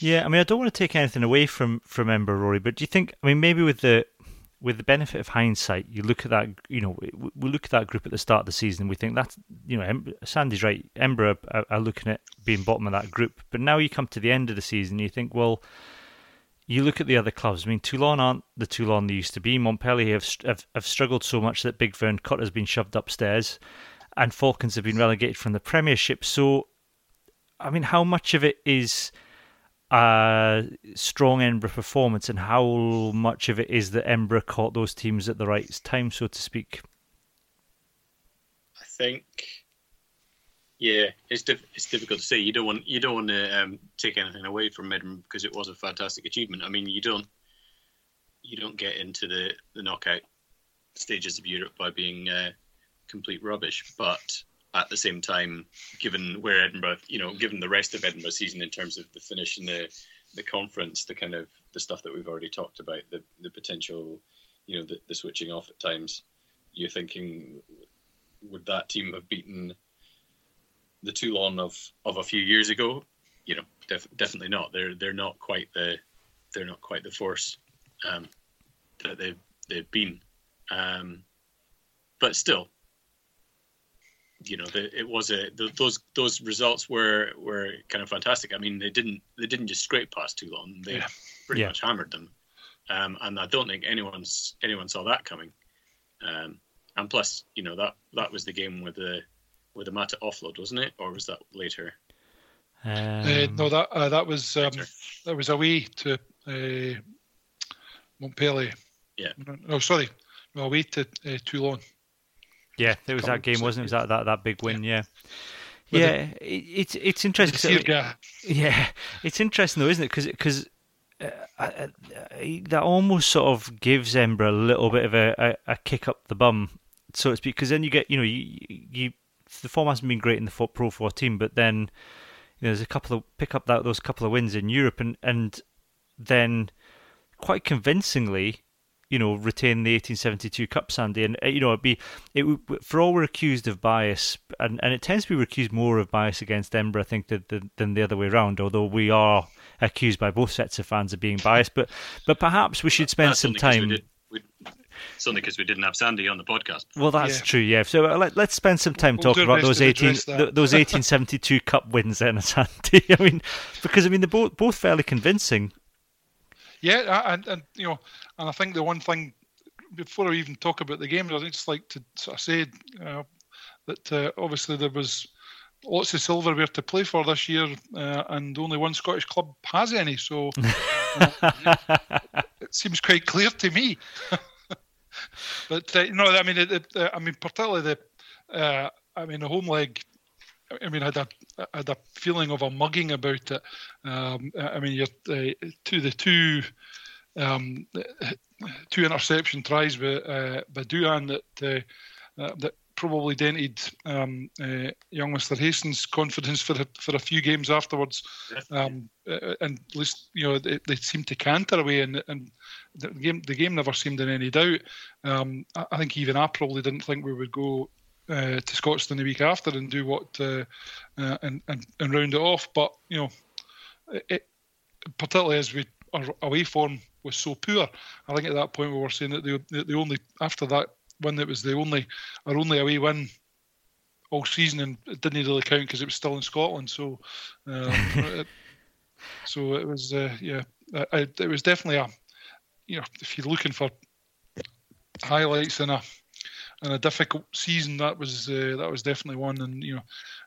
Yeah, I mean, I don't want to take anything away from from Embra Rory, but do you think? I mean, maybe with the with the benefit of hindsight, you look at that. You know, we look at that group at the start of the season. We think that's you know, Sandy's right. Embra are, are looking at being bottom of that group, but now you come to the end of the season, you think, well, you look at the other clubs. I mean, Toulon aren't the Toulon they used to be. Montpellier have, have, have struggled so much that Big Vern Cotter has been shoved upstairs, and Falcons have been relegated from the Premiership. So, I mean, how much of it is a strong Edinburgh performance and how much of it is that Edinburgh caught those teams at the right time, so to speak? I think, yeah, it's diff- it's difficult to say. You don't want you don't want to um, take anything away from Edinburgh because it was a fantastic achievement. I mean, you don't you don't get into the the knockout stages of Europe by being uh, complete rubbish, but at the same time, given where Edinburgh, you know, given the rest of Edinburgh season in terms of the finish and the the conference, the kind of the stuff that we've already talked about, the the potential, you know, the, the switching off at times, you're thinking, would that team have beaten the Toulon of of a few years ago? You know, def- definitely not. They're they're not quite the they're not quite the force um, that they've they've been. Um, but still, you know, the, it was a the, those those results were were kind of fantastic. I mean, they didn't they didn't just scrape past Toulon. they yeah. pretty yeah. much hammered them. Um, and I don't think anyone's anyone saw that coming. Um, and plus, you know that that was the game with the with the Mata offload, wasn't it, or was that later? Um, uh, no, that uh, that was um, that was away to uh, Montpellier. Yeah. No, sorry, no, away to uh, Toulon. Yeah, it was that game, wasn't it? It was that, that, that big win, yeah. Yeah, yeah it, it's it's interesting. *laughs* yeah, it's interesting though, isn't it? Because because uh, uh, that almost sort of gives Edinburgh a little bit of a, a, a, kick up the bum, so to speak. Because then you get, you know, you, you the form hasn't been great in the Pro 14, but then you know, there's a couple of pick up that those couple of wins in Europe, and and then quite convincingly you know, retain the 1872 Cup, Sandy. And, uh, you know, it'd be, it for all we're accused of bias, and, and it tends to be accused more of bias against Edinburgh, I think, than, than the other way around, although we are accused by both sets of fans of being biased. But but perhaps we should spend some time. We, it's only because we didn't have Sandy on the podcast. Well, that's yeah. true. Yeah. So uh, let, us spend some time we'll talking about those eighteen those eighteen seventy two Cup wins then, *laughs* Sandy. I mean, because I mean they're both both fairly convincing. Yeah, and, and you know, and I think the one thing before I even talk about the game, I'd just like to sort of say uh, that uh, obviously there was lots of silverware to play for this year, uh, and only one Scottish club has any. So *laughs* it seems quite clear to me. *laughs* but uh, you know, I mean, it, it, uh, I mean, particularly the, uh, I mean, the home leg. I mean, I had a, I had a feeling of a mugging about it. Um, I mean, you're uh, to the two. Um, two interception tries by uh, by Duhan that that probably dented um, uh, young Mister Hastings' confidence for a, for a few games afterwards, um, uh, and at least you know they, they seemed to canter away, and, and the game the game never seemed in any doubt. Um, I, I, think even I probably didn't think we would go uh, to Scotstoun the week after and do what uh, uh, and, and and round it off, but you know, it, particularly as we our away form was so poor, I think at that point we were saying that the the only after that win that was the only our only away win all season, and it didn't really count because it was still in Scotland. So, um, *laughs* it, so it was uh, yeah, I, it was definitely a you know if you're looking for highlights in a in a difficult season, that was uh, that was definitely one. And you know,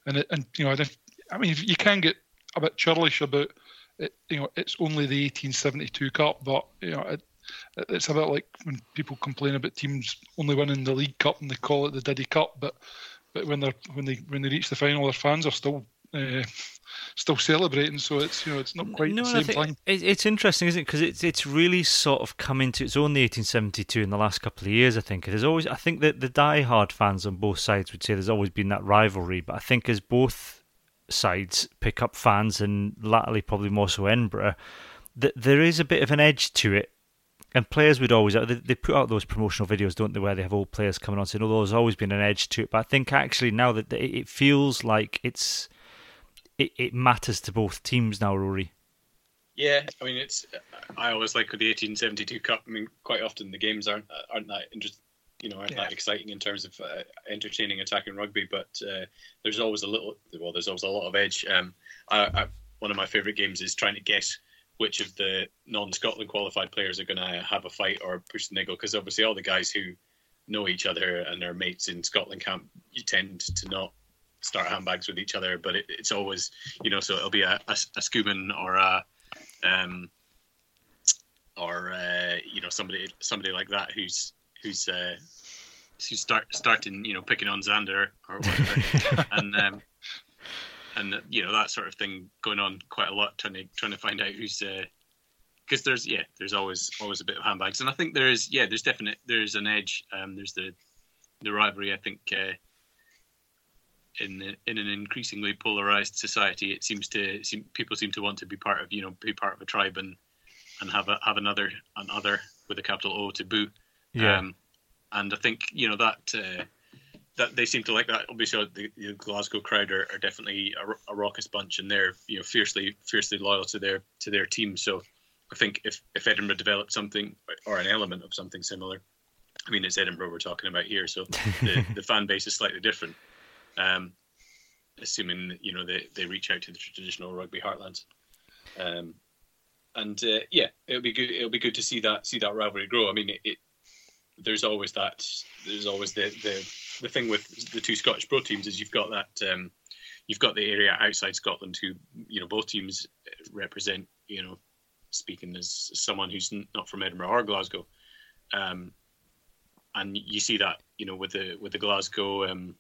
and it, and you know, I, I mean, you can get a bit churlish about it. You know, it's only the 1872 Cup, but you know, it, it's a bit like when people complain about teams only winning the League Cup and they call it the Diddy Cup, but but when they're when they when they reach the final, their fans are still uh, still celebrating. So it's you know it's not quite no, the same thing. It's interesting, isn't it? Because it's it's really sort of come into its own the 1872 in the last couple of years. I think there's always I think that the die-hard fans on both sides would say there's always been that rivalry, but I think as both sides pick up fans and latterly probably more so Edinburgh, that there is a bit of an edge to it and players would always they, put out those promotional videos, don't they, where they have old players coming on saying, "Oh, there's always been an edge to it." But I think actually now that it feels like it's it, it matters to both teams now, Rory. Yeah, I mean, it's I always like with the 1872 Cup. I mean, quite often the games aren't aren't that interesting. You know, aren't yeah. that exciting in terms of uh, entertaining attacking rugby, but uh, there's always a little, well, there's always a lot of edge. Um, I, I, one of my favourite games is trying to guess which of the non-Scotland qualified players are going to have a fight or push the niggle because obviously all the guys who know each other and their mates in Scotland camp you tend to not start handbags with each other but it, it's always you know so it'll be a, a, a or a um or uh, you know somebody somebody like that who's who's uh, who's start starting you know picking on Zander or whatever *laughs* and um and you know that sort of thing going on quite a lot, trying to trying to find out who's because uh, there's yeah there's always always a bit of handbags, and I think there is yeah there's definite there's an edge. Um, there's the the rivalry. I think uh, in in an increasingly polarized society, it seems to seem, people seem to want to be part of you know be part of a tribe and and have a, have another another with a capital O to boot. Yeah. Um, and I think you know that uh, that they seem to like that. Obviously, the, the Glasgow crowd are, are definitely a, a, raucous bunch, and they're you know fiercely fiercely loyal to their to their team. So I think if if Edinburgh developed something or an element of something similar, I mean it's Edinburgh we're talking about here, so *laughs* the, the fan base is slightly different. Um, assuming you know they, they reach out to the traditional rugby heartlands. Um, and uh, yeah, it'll be good. It'll be good to see that see that rivalry grow. I mean, it, it there's always that. There's always the the the thing with the two Scottish Pro teams is you've got that um, you've got the area outside Scotland who you know both teams represent. You know, speaking as someone who's not from Edinburgh or Glasgow, um, and you see that you know with the with the Glasgow um,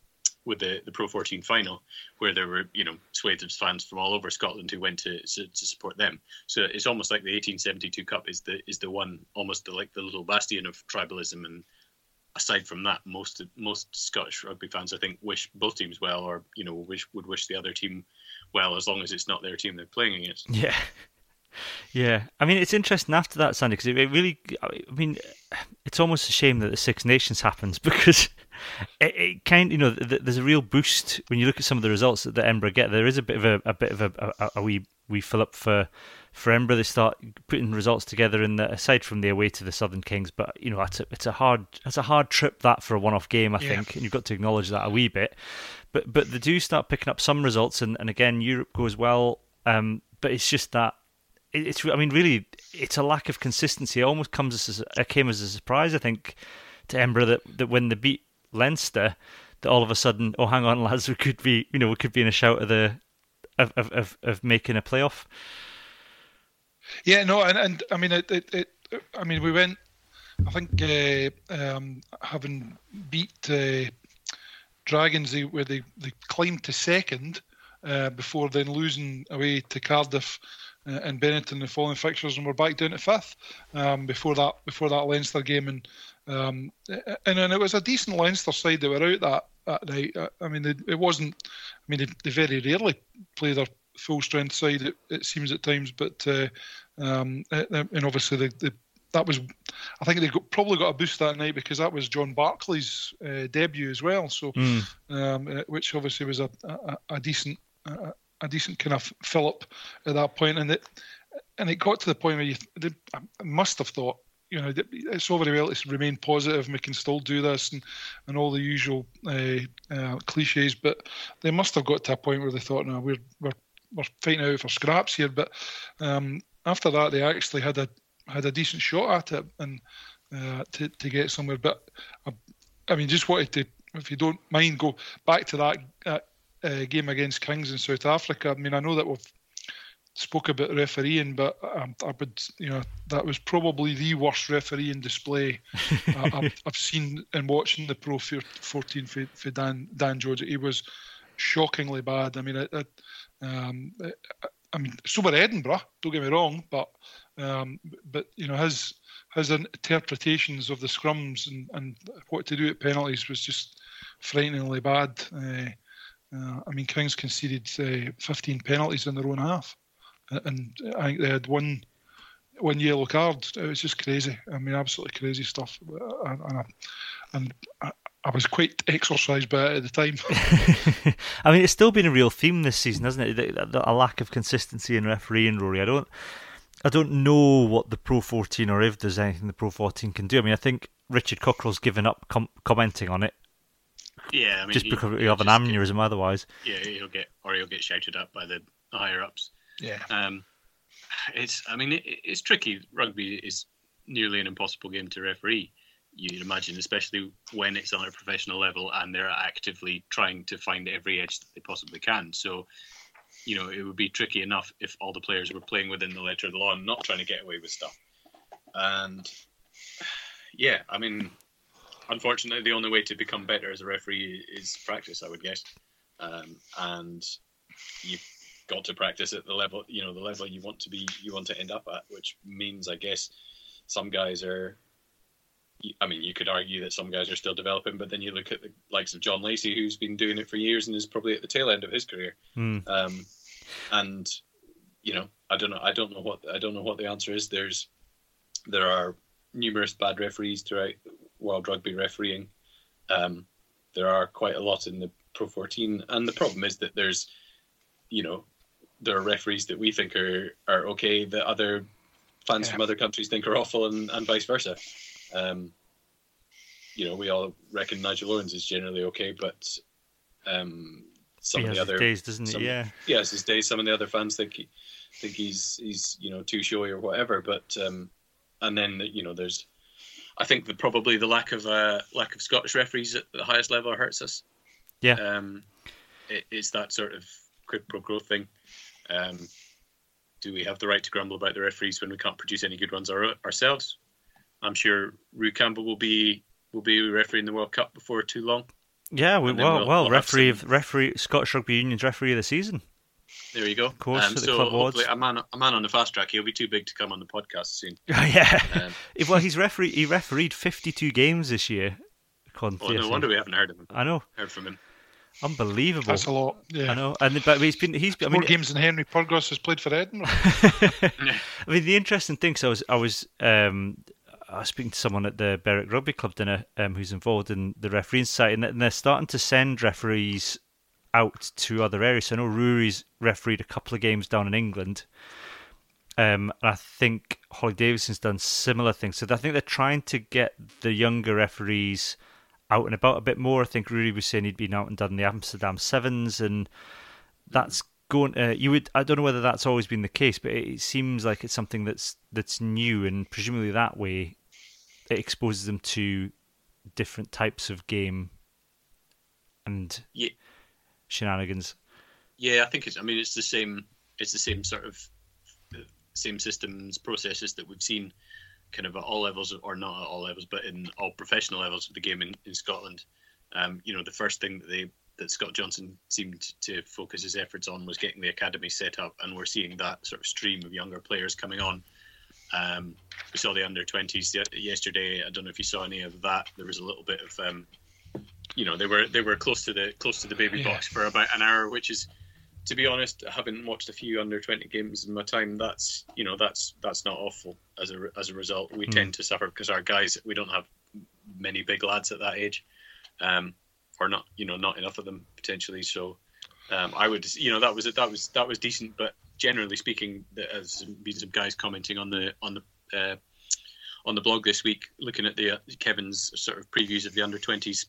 with the, the Pro 14 final, where there were you know swathes of fans from all over Scotland who went to, to, support them. So it's almost like the 1872 Cup is the is the one almost the, like the little bastion of tribalism and aside from that, most most Scottish rugby fans, I think, wish both teams well, or you know, wish would wish the other team well, as long as it's not their team they're playing against. Yeah, yeah. I mean, it's interesting after that, Sandy, because it, it, really, I mean, it's almost a shame that the Six Nations happens *laughs* because it, it kind, you know, there's a real boost when you look at some of the results that the Embra get. There is a bit of a, a bit of a, a, a wee wee fill up for for Embra. they start putting results together in the aside from the away to the Southern Kings. But you know, it's a, it's a hard it's a hard trip that for a one-off game, I yeah. think, and you've got to acknowledge that a wee bit. But but they do start picking up some results, and, and again, Europe goes well. Um, but it's just that it's I mean, really, it's a lack of consistency. It almost comes as a, came as a surprise, I think, to Edinburgh that, that when they beat Leinster, that all of a sudden, oh, hang on, *laughs* lads, we could be, you know, we could be in a shout of the of of, of making a playoff. Yeah, no, and, and I mean, it, it, it I mean, we went. I think uh, um, having beat uh, Dragons, they, where they, they climbed to second uh, before then losing away to Cardiff and Benetton the following fixtures, and we're back down to fifth um, before that before that Leinster game, and um, and, and it was a decent Leinster side that were out that that night. Uh, I mean, it, it wasn't. I mean, they, they very rarely play their full strength side. It, it seems at times, but uh, um, and obviously the, the, that was, I think they got, probably got a boost that night because that was John Barclay's uh, debut as well. So, mm. um, which obviously was a, a, a decent a, a, decent kind of fill up at that point, and it and it got to the point where you I must have thought you know, it's all very well to remain positive and we can still do this and, and all the usual uh, uh, cliches, but they must have got to a point where they thought, no, we're, we're we're fighting out for scraps here. But um, after that, they actually had a had a decent shot at it and uh, to to get somewhere. But I, I, mean, just wanted to, if you don't mind, go back to that uh, uh, game against Kings in South Africa. I mean, I know that we've spoke about refereeing, but um, I would, you know, that was probably the worst refereeing display I, have *laughs* seen in watching the Pro 14 for, for Dan Dan George. He was shockingly bad. I mean, it, it, um, I mean, so were Edinburgh. Don't get me wrong, but um, but you know his his interpretations of the scrums and, and what to do at penalties was just frighteningly bad. Uh, uh, I mean, Kings conceded uh, 15 penalties in their own half, and I think they had one one yellow card. It was just crazy. I mean, absolutely crazy stuff. And, and, and I was quite exercised by it at the time. *laughs* I mean, it's still been a real theme this season, hasn't it? A lack of consistency in refereeing, Rory. I don't, I don't know what the Pro 14 or if there's anything the Pro 14 can do. I mean, I think Richard Cockerill's given up com- commenting on it. Yeah, I mean, just he, because you have an aneurysm get, otherwise. Yeah, he'll get or he'll get shouted up by the higher ups. Yeah. Um, it's. I mean, it, it's tricky. Rugby is nearly an impossible game to referee you'd imagine, especially when it's on a professional level and they're actively trying to find every edge that they possibly can. So, you know, it would be tricky enough if all the players were playing within the letter of the law and not trying to get away with stuff. And yeah, I mean, unfortunately, the only way to become better as a referee is practice, I would guess. Um, and you've got to practice at the level, you know, the level you want to be, you want to end up at, which means, I guess, some guys are I mean, you could argue that some guys are still developing, but then you look at the likes of John Lacey, who's been doing it for years and is probably at the tail end of his career. Mm. Um, and you know, I don't know. I don't know what I don't know what the answer is. There's there are numerous bad referees throughout world rugby refereeing. Um, there are quite a lot in the Pro 14, and the problem is that there's, you know, there are referees that we think are are okay that other fans yeah. from other countries think are awful, and, and vice versa. Um, you know, we all reckon Nigel Owens is generally okay, but um, some he of the other days, doesn't some, he? Yeah, yes, his days. Some of the other fans think he, think he's he's you know too showy or whatever. But um, and then you know, there's I think the probably the lack of uh, lack of Scottish referees at the highest level hurts us. Yeah, um, it, it's that sort of quid pro quo thing. Um, do we have the right to grumble about the referees when we can't produce any good ones our, ourselves? I'm sure Rue Campbell will be will be refereeing the World Cup before too long. Yeah, we, well, we'll, well, we'll referee referee Scottish Rugby Union's referee of the season. There you go. Of course, um, so hopefully a man, a man on the fast track. He'll be too big to come on the podcast soon. *laughs* yeah. Um, *laughs* well, he's referee. He refereed 52 games this year. Oh, no wonder we haven't heard of him. I know. Heard from him. Unbelievable. That's a lot. Yeah. I know. And but he's been he's been, more I mean, games than Henry Pyrgos has played for Edinburgh. *laughs* I mean, the interesting thing. So I was I was um, I was speaking to someone at the Berwick Rugby Club dinner um, who's involved in the refereeing society, and they're starting to send referees out to other areas. So I know Rory's refereed a couple of games down in England, Um, I think Hollie Davidson's done similar things. So I think they're trying to get the younger referees out and about a bit more. I think Rory was saying he'd been out and done the Amsterdam Sevens, and that's going. Uh, you would. I don't know whether that's always been the case, but it, it seems like it's something that's that's new, and presumably that way it exposes them to different types of game and yeah. Shenanigans. Yeah, I think it's. I mean, it's the same. It's the same sort of same systems processes that we've seen, kind of at all levels, or not at all levels, but in all professional levels of the game in, in Scotland. Um, you know, the first thing that they that Scott Johnson seemed to focus his efforts on was getting the academy set up, and we're seeing that sort of stream of younger players coming on. Um, we saw the under 20s yesterday. I don't know if you saw any of that. There was a little bit of, um, you know, they were they were close to the close to the baby yeah. box for about an hour, which is, to be honest, having watched a few under 20 games in my time, that's you know that's that's not awful. As a as a result, we mm. tend to suffer because our guys we don't have many big lads at that age. Um, or not, you know, not enough of them potentially. So um, I would, you know, that was that was that was decent. But generally speaking, there's been some guys commenting on the on the uh, on the blog this week, looking at the uh, Kevin's sort of previews of the under twenties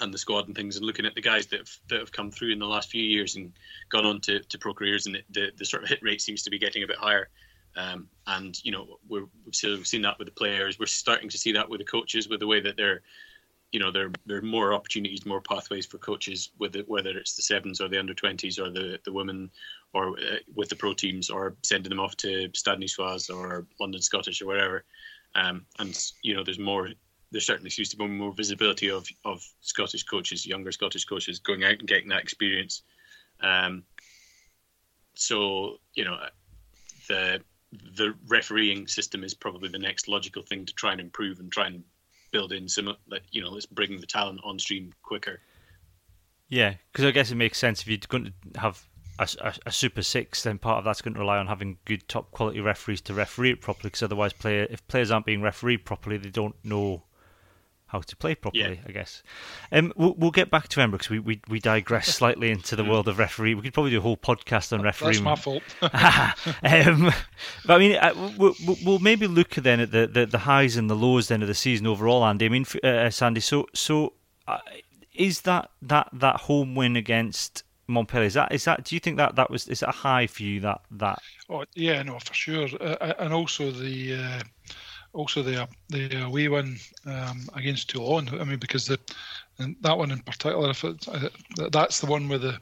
and the squad and things, and looking at the guys that have, that have come through in the last few years and gone on to, to pro careers, and the, the sort of hit rate seems to be getting a bit higher. Um, and you know we have seen that with the players. We're starting to see that with the coaches, with the way that they're you know there there are more opportunities, more pathways for coaches, whether whether it's the sevens or the under twenties or the the women, or uh, with the pro teams, or sending them off to Stade Niçoise or London Scottish or wherever. Um, and you know, there's more. There certainly seems to be more visibility of of Scottish coaches, younger Scottish coaches, going out and getting that experience. Um, so you know, the the refereeing system is probably the next logical thing to try and improve and try and build in some like you know let's bring the talent on stream quicker. Yeah, because I guess it makes sense if you're going to have a, a, a, Super Six, then part of that's going to rely on having good top quality referees to referee it properly. Because otherwise, player if players aren't being refereed properly, they don't know how to play properly. Yeah. I guess. Um, we'll, we'll get back to Embra because we, we, we digress *laughs* slightly into the world of referee. We could probably do a whole podcast on referee. That's my fault. *laughs* *laughs* um, but I mean, uh, we'll, we'll, maybe look then at the, the, the, highs and the lows then of the season overall. Andy, I mean, uh, uh, Sandy. So so uh, is that that that home win against Montpellier. Is that is that? Do you think that that was is that a high for you? That that. Oh yeah, no, for sure. Uh, and also the uh, also the the away win um, against Toulon. I mean, because the and that one in particular, if it, uh, that's the one with the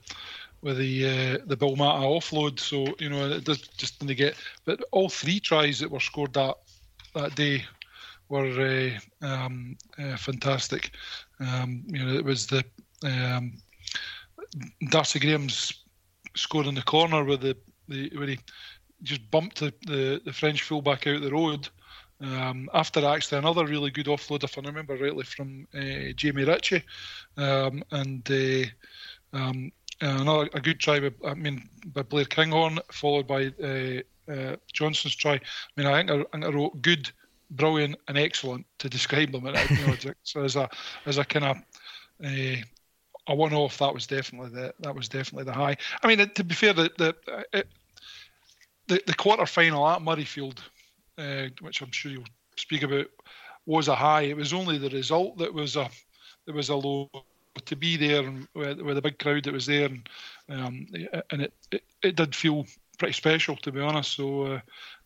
with the uh, the Bill Mata offload. So you know, it does just they get. But all three tries that were scored that that day were uh, um, uh, fantastic. Um, you know, it was the um, Darcy Graham's scored in the corner with the, the where he just bumped the, the, the French fullback out the road. Um, after actually another really good offload, if I remember rightly, from uh, Jamie Ritchie, um, and uh, um, another a good try by, I mean by Blair Kinghorn, followed by uh, Johnstone's try. I mean, I think I, I, think I wrote good, brilliant, and excellent to describe them. You know, so as a as a kind of uh, a one-off, that was definitely the that was definitely the high. I mean, to be fair, the the the, the quarter final at Murrayfield uh, which I'm sure you'll speak about, was a high. It was only the result that was a that was a low. To be there and with, a big crowd that was there, and um, and it, it, it did feel pretty special to be honest. So uh,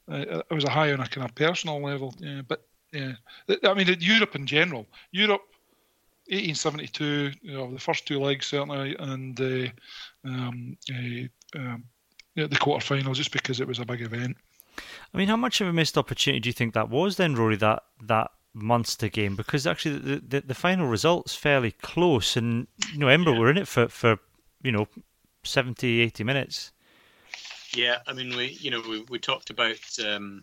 it was a high on a kind of personal level. Yeah, but yeah, I mean Europe in general, Europe 1872, you know, the first two legs certainly, and uh, um, uh, um, yeah, the quarter final just because it was a big event. I mean, how much of a missed opportunity do you think that was then, Rory? That that Munster game because actually the, the, the final result's fairly close, and you know Embra yeah. were in it for for you know 70, 80 minutes. Yeah, I mean we you know we, we talked about um,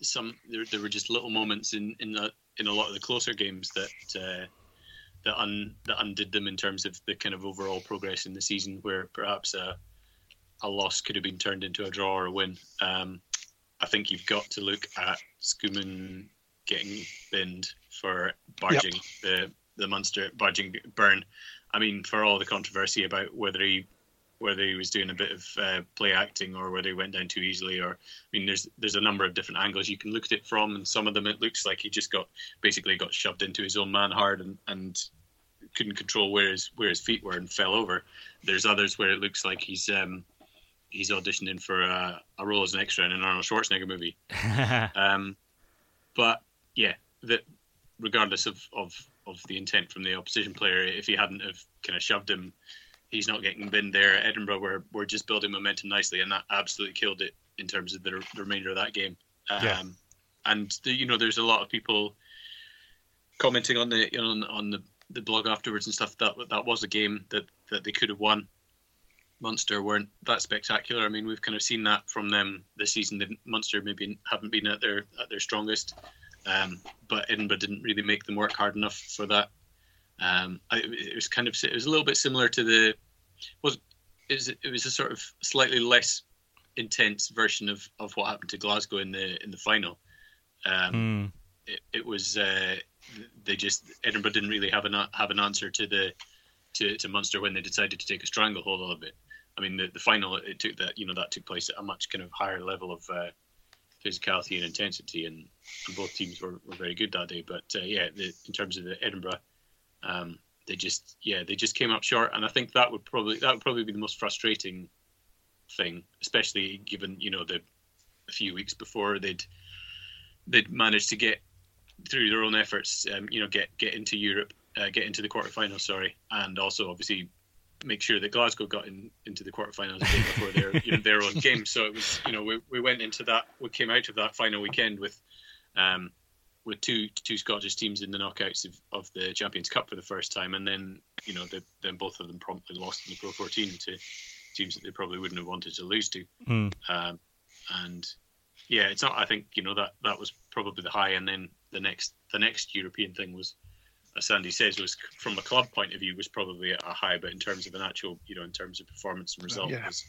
some there, there were just little moments in in the, in a lot of the closer games that. Uh, that, un, that undid them in terms of the kind of overall progress in the season, where perhaps a, a loss could have been turned into a draw or a win. Um, I think you've got to look at Schoeman getting binned for barging yep. the the Munster barging burn. I mean, for all the controversy about whether he whether he was doing a bit of uh, play acting or whether he went down too easily. Or I mean, there's there's a number of different angles you can look at it from, and some of them it looks like he just got basically got shoved into his own man hard and and couldn't control where his where his feet were and fell over. There's others where it looks like he's um, he's auditioning for a, a, role as an extra in an Arnold Schwarzenegger movie. *laughs* um, but yeah, that regardless of, of of the intent from the opposition player, if he hadn't have kind of shoved him, he's not getting binned there. At Edinburgh, we're we're just building momentum nicely, and that absolutely killed it in terms of the, the remainder of that game. Um, yeah. And the, you know, there's a lot of people commenting on the you know, on, on the the blog afterwards and stuff that that was a game that that they could have won. Munster weren't that spectacular. I mean, we've kind of seen that from them this season. They, Munster maybe haven't been at their at their strongest, um, but Edinburgh didn't really make them work hard enough for that. Um, I, it was kind of it was a little bit similar to the was it was, it was a sort of slightly less intense version of, of what happened to Glasgow in the in the final. Um, mm. it, it, was uh, they just Edinburgh didn't really have an have an answer to the to, to Munster when they decided to take a stranglehold little bit. I mean, the, the final it took that you know that took place at a much kind of higher level of uh, physicality and intensity, and, and, both teams were, were very good that day. But uh, yeah, the, in terms of the Edinburgh, um, they just yeah they just came up short, and I think that would probably that would probably be the most frustrating thing, especially given you know the a few weeks before they'd they'd managed to get through their own efforts, um, you know, get get into Europe, uh, get into the quarterfinals. Sorry, and also obviously make sure that Glasgow got in, into the quarterfinals again before their you know, their own game. So it was you know we, we went into that we came out of that final weekend with um, with two two Scottish teams in the knockouts of, of the Champions Cup for the first time, and then you know the, then both of them promptly lost in the Pro 14 to teams that they probably wouldn't have wanted to lose to. Mm. Um, and yeah, it's not. I think you know that that was probably the high, and then the next the next European thing was, as Sandy says, was from a club point of view was probably a high, but in terms of an actual, you know, in terms of performance and result, yeah. was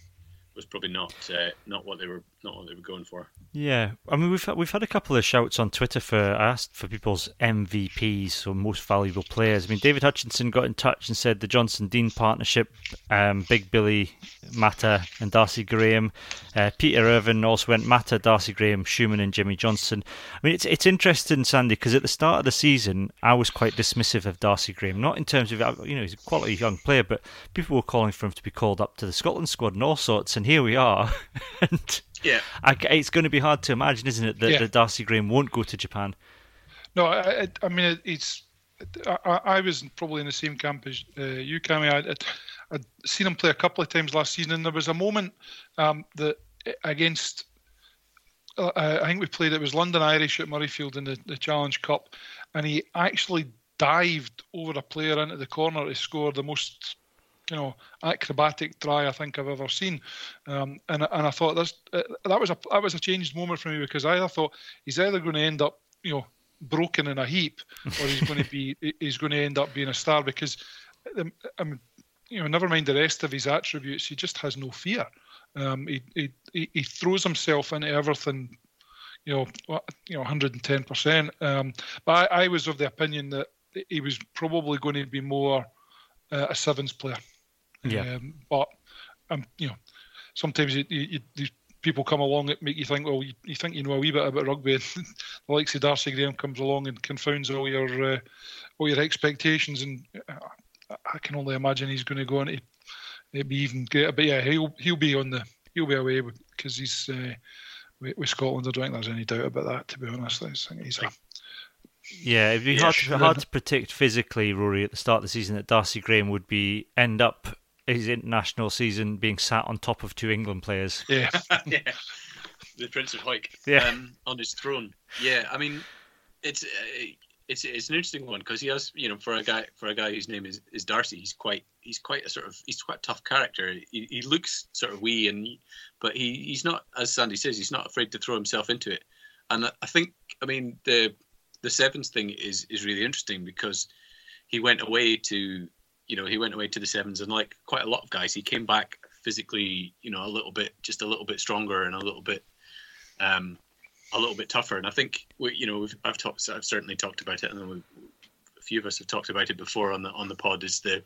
was probably not uh, not what they were not what they were going for. Yeah, I mean we've we've had a couple of shouts on Twitter for asked for people's MVPs, so most valuable players. I mean David Hutchinson got in touch and said the Johnstone Dean partnership, um, Big Billy Mata and Darcy Graham. Uh, Peter Irvin also went Mata, Darcy Graham, Schoeman, and Jimmy Johnstone. I mean it's it's interesting, Sandy, because at the start of the season I was quite dismissive of Darcy Graham, not in terms of you know he's a quality young player, but people were calling for him to be called up to the Scotland squad and all sorts. And here we are. *laughs* and yeah, I, it's going to be hard to imagine, isn't it, that, yeah. that Darcy Graham won't go to Japan? No, I, I mean it's. I, I, was probably in the same camp as uh, you, Cammy. I, I'd seen him play a couple of times last season, and there was a moment um, that against. Uh, I think we played. It was London Irish at Murrayfield in the, the Challenge Cup, and he actually dived over a player into the corner to score the most you know acrobatic try I think I've ever seen, um, and and I thought uh, that was a that was a changed moment for me because I thought he's either going to end up you know broken in a heap or he's going to be *laughs* he's going to end up being a star because um, I mean, you know never mind the rest of his attributes he just has no fear. Um, he, he he throws himself into everything you know, you know, 110 percent. Um, but I, I, was of the opinion that he was probably going to be more uh, a sevens player. Yeah. Um, but um, you know, sometimes you, you, you, people come along that make you think, well, you, you, think you know a wee bit about rugby, *laughs* and the likes of Darcy Graham comes along and confounds all your uh, all your expectations, and uh, I can only imagine he's going to go into it be even greater. But yeah, he'll he'll be on the he'll be away because he's uh, with, with, Scotland. I don't think there's any doubt about that. To be honest, I think he's a yeah, it'd be hard, to, hard to predict physically, Rory, at the start of the season that Darcy Graham would be end up his international season being sat on top of two England players. Yeah, *laughs* *laughs* yeah. The Prince of Hawick. Yeah. Um, on his throne. Yeah, I mean, it's uh, it's it's an interesting one because he has, you know, for a guy for a guy whose name is, is Darcy, he's quite he's quite a sort of he's quite a tough character. He, he looks sort of wee and but he he's not as Sandy says he's not afraid to throw himself into it. And I think I mean the the sevens thing is is really interesting because he went away to you know, he went away to the sevens, and like quite a lot of guys, he came back physically, you know, a little bit, just a little bit stronger and a little bit, um, a little bit tougher. And I think, we, you know, I've talked, I've certainly talked about it, and a few of us have talked about it before on the on the pod. Is the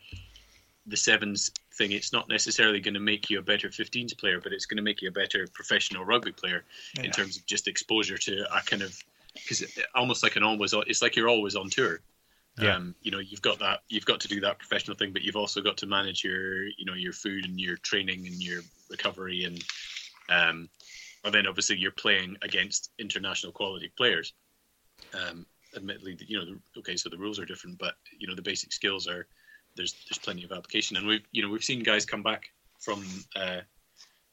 the sevens thing. It's not necessarily going to make you a better 15s player, but it's going to make you a better professional rugby player yeah. in terms of just exposure to a kind of because almost like an always it's like you're always on tour. Yeah. Um, you know, you've got that you've got to do that professional thing, but you've also got to manage your you know your food and your training and your recovery and um, and then obviously you're playing against international quality players. Um, admittedly, you know, okay, so the rules are different, but you know the basic skills are there's there's plenty of application, and we've you know we've seen guys come back from uh,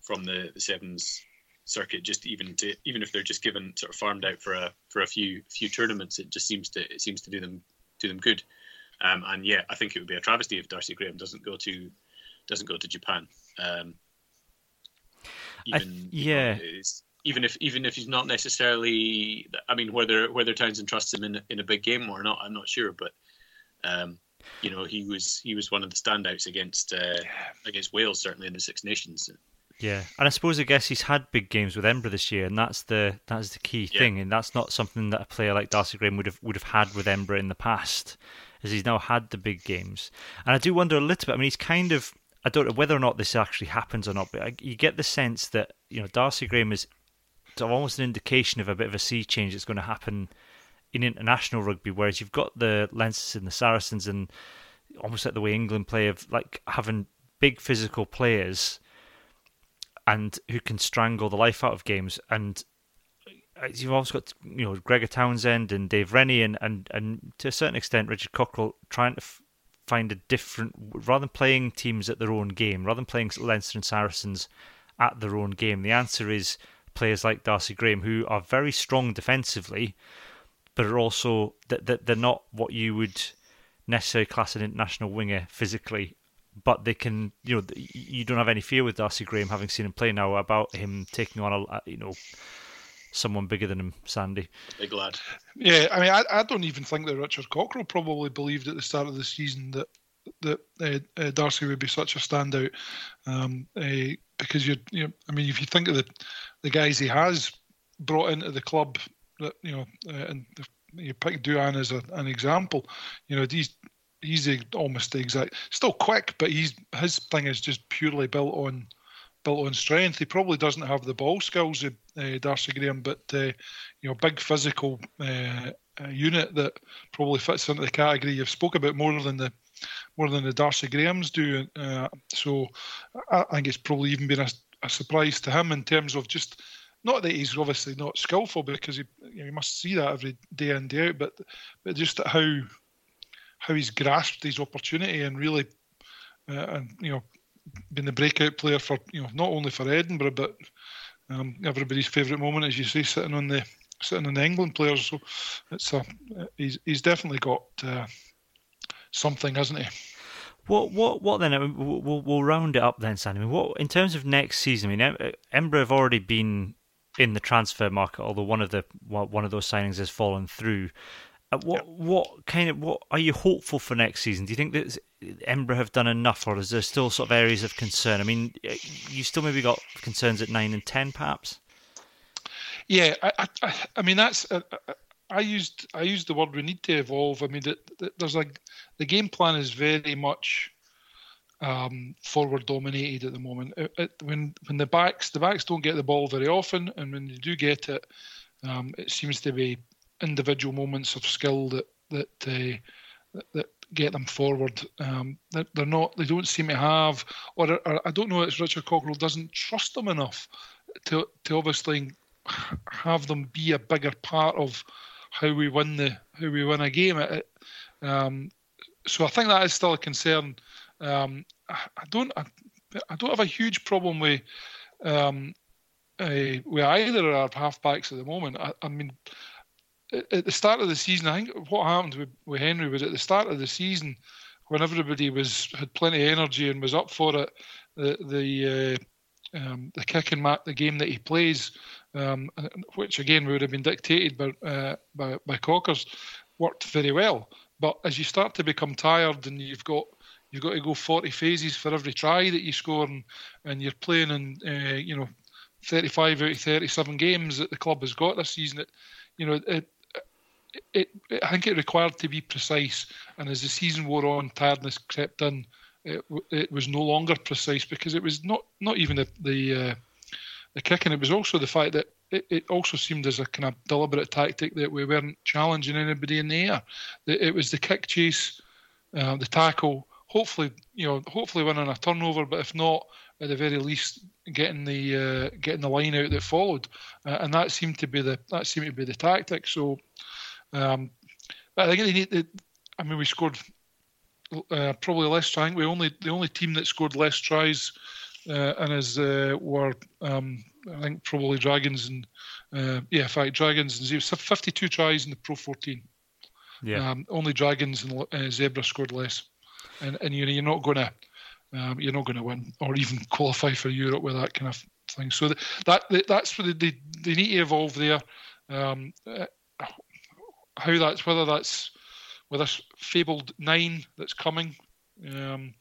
from the, the sevens circuit just even to even if they're just given sort of farmed out for a for a few few tournaments, it just seems to it seems to do them do them good. Um, and yeah, I think it would be a travesty if Darcy Graham doesn't go to doesn't go to Japan. Um, even, yeah. You know, even if even if he's not necessarily, I mean, whether whether Townsend trusts him in in a big game or not, I'm not sure. But um, you know, he was he was one of the standouts against uh, against Wales, certainly in the Six Nations. Yeah, and I suppose I guess he's had big games with Embra this year, and that's the that's the key yeah. thing, and that's not something that a player like Darcy Graham would have would have had with Embra in the past, as he's now had the big games. And I do wonder a little bit. I mean, he's kind of I don't know whether or not this actually happens or not, but I, you get the sense that you know Darcy Graham is almost an indication of a bit of a sea change that's going to happen in international rugby. Whereas you've got the Leinsters and the Saracens, and almost like the way England play of like having big physical players and who can strangle the life out of games. And uh, you've also got you know Gregor Townsend and Dave Rennie and and and to a certain extent Richard Cockerill trying to f- find a different rather than playing teams at their own game, rather than playing Leinster and Saracens at their own game. The answer is players like Darcy Graham who are very strong defensively, but are also that that they're not what you would necessarily class an international winger physically. But they can, you know, you don't have any fear with Darcy Graham, having seen him play now, about him taking on a, you know, someone bigger than him, Sandy. Big lad. Yeah, I mean, I, I don't even think that Richard Cockerill probably believed at the start of the season that that uh, uh, Darcy would be such a standout um, uh, because you you know, I mean, if you think of the the guys he has brought into the club, that you know, uh, and you pick Duhan as a, an example, you know, he's he's almost the exact, still quick, but he's his thing is just purely built on built on strength. He probably doesn't have the ball skills of uh, Darcy Graham, but uh, you know, big physical uh, uh, unit that probably fits into the category you've spoke about more than the more than the Darcy Grahams do. Uh, so I, I, think it's probably even been a, a, surprise to him in terms of just not that he's obviously not skillful because he you, know, must see that every day in day out, but but just how how he's grasped his opportunity and really uh, and you know been the breakout player for you know not only for Edinburgh but um, everybody's favourite moment, as you say, sitting on the sitting on the England players. So it's a he's he's definitely got uh, something, hasn't he? What what what then? we'll, we'll, round it up then, Sandy. I mean, what in terms of next season? I mean, Embra have already been in the transfer market, although one of the one of those signings has fallen through. Uh, what what kind of what are you hopeful for next season? Do you think that Embra have done enough, or is there still sort of areas of concern? I mean, uh, you still maybe got concerns at nine and ten, perhaps. Yeah, I I, I mean that's uh, uh I used I used the word we need to evolve. I mean, there's like the game plan is very much um, forward dominated at the moment. It, it, when when the backs the backs don't get the ball very often, and when they do get it, um, it seems to be individual moments of skill that that uh, that, get them forward. Um, they're not. They don't seem to have, or, or I don't know. It's Richard Cockerill doesn't trust them enough to to obviously have them be a bigger part of how we win the how we win a game. It, um, so I think that is still a concern. Um, I, I, don't I, I, don't have a huge problem with um, uh, with either of our halfbacks at the moment. I, I mean, at the start of the season, I think what happened with, with Henry was at the start of the season when everybody was had plenty of energy and was up for it. The the uh, um, the kick and mat, the game that he plays, um, which again would have been dictated by, uh, by by Cockers, worked very well. But as you start to become tired and you've got you've got to go 40 phases for every try that you score, and, and you're playing in uh, you know 35 out of 37 games that the club has got this season. It, you know it, it, it, I think it required to be precise. And as the season wore on, tiredness crept in. it, it was no longer precise because it was not not even the the, uh, the kicking. It was also the fact that it, it, also seemed as a kind of deliberate tactic that we weren't challenging anybody in the air. It was the kick chase, uh, the tackle. Hopefully, you know, hopefully winning a turnover, but if not, at the very least, getting the uh, getting the line out that followed, uh, and that seemed to be the that seemed to be the tactic. So, um, I think they need. I mean, we scored uh, probably less tries. We only the only team that scored less tries uh, and as uh, were um, I think probably Dragons and uh, yeah, in fact Dragons and Zebre, 52 tries in the Pro 14. Yeah. Um, only Dragons and uh, Zebre scored less, and and you know you're not going to um, you're not to win or even qualify for Europe with that kind of thing. So that, that that's what they, they need to evolve there. Um, uh, how that's whether that's with this fabled nine that's coming. Um,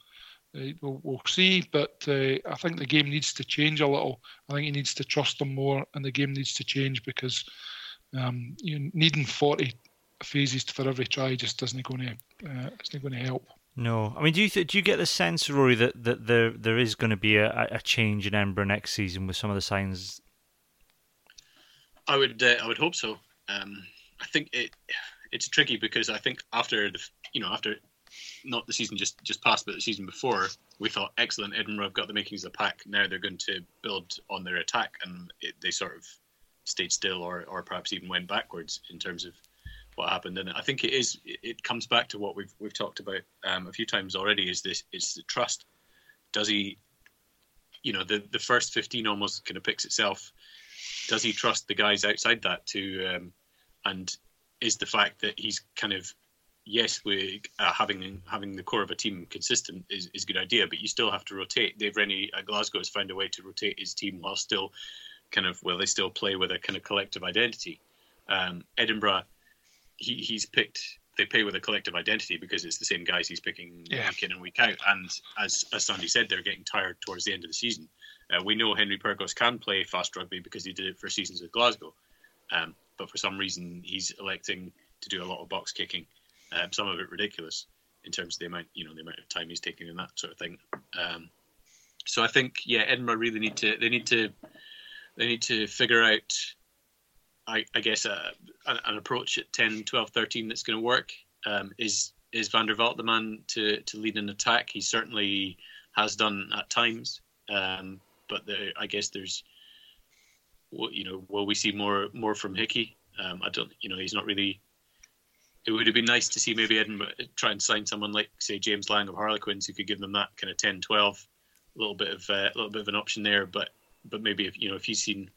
uh, we'll, we'll, see, but uh, I think the game needs to change a little. I think he needs to trust them more, and the game needs to change because um, you needing forty phases for every try just isn't going to uh, isn't going to help. No, I mean, do you th- do you get the sense, Rory, that, that there there is going to be a, a change in Edinburgh next season with some of the signs? I would uh, I would hope so. Um, I think it it's tricky because I think after the you know after not the season just just passed, but the season before, we thought excellent. Edinburgh have got the makings of a pack. Now they're going to build on their attack, and it, they sort of stayed still, or or perhaps even went backwards in terms of what happened. And I think it is it comes back to what we've we've talked about um, a few times already. Is this is the trust? Does he? You know, the the first fifteen almost kind of picks itself. Does he trust the guys outside that to? Um, and is the fact that he's kind of yes, we uh, having having the core of a team consistent is, is a good idea, but you still have to rotate. Dave Rennie at Glasgow has found a way to rotate his team while still kind of well, they still play with a kind of collective identity. Um, Edinburgh, he, he's picked. They play with a collective identity because it's the same guys he's picking yeah. week in and week out. And as as Sandy said, they're getting tired towards the end of the season. Uh, we know Henry Pyrgos can play fast rugby because he did it for seasons at Glasgow. Um, but for some reason he's electing to do a lot of box kicking, um, some of it ridiculous in terms of the amount you know the amount of time he's taking and that sort of thing. Um, so I think yeah, Edinburgh really need to they need to they need to figure out I, I guess uh, an approach at 10, 12, 13 that's going to work. Um, is is Van der Walt the man to to lead an attack? He certainly has done at times, um, but I guess there's you know, will we see more more from Hickey? Um, I don't, you know, he's not really. It would have been nice to see maybe Edinburgh try and sign someone like, say, James Lang of Harlequins, who could give them that kind of 10, 12, a little bit of uh, a little bit of an option there. But but maybe if you know if he's seen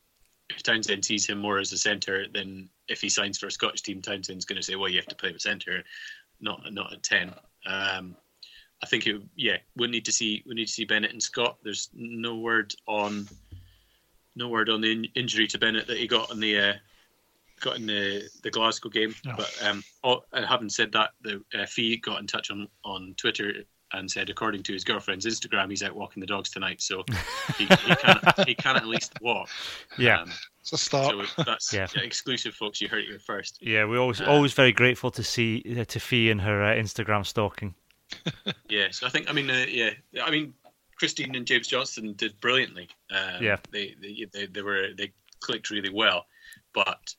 if Townsend sees him more as a centre, then if he signs for a Scottish team, Townsend's going to say, well, you have to play with centre, not not at ten. Um, I think it, yeah, we need to see we need to see Bennett and Scott. There's no word on no word on the in- injury to Bennett that he got in the uh, got in the the Glasgow game. No. But um, oh, having said that, the uh, Fee got in touch on on Twitter and said, according to his girlfriend's Instagram, he's out walking the dogs tonight, so he, he *laughs* can he can at least walk. Yeah. Um, it's a start. So that's yeah. exclusive, folks. You heard it here first. Yeah, we're always uh, always very grateful to see uh, to Fee and her uh, Instagram stalking. *laughs* yeah, so I think I mean uh, yeah, I mean Chris Dean and James Johnstone did brilliantly. Um, yeah, they, they, they they were they clicked really well, but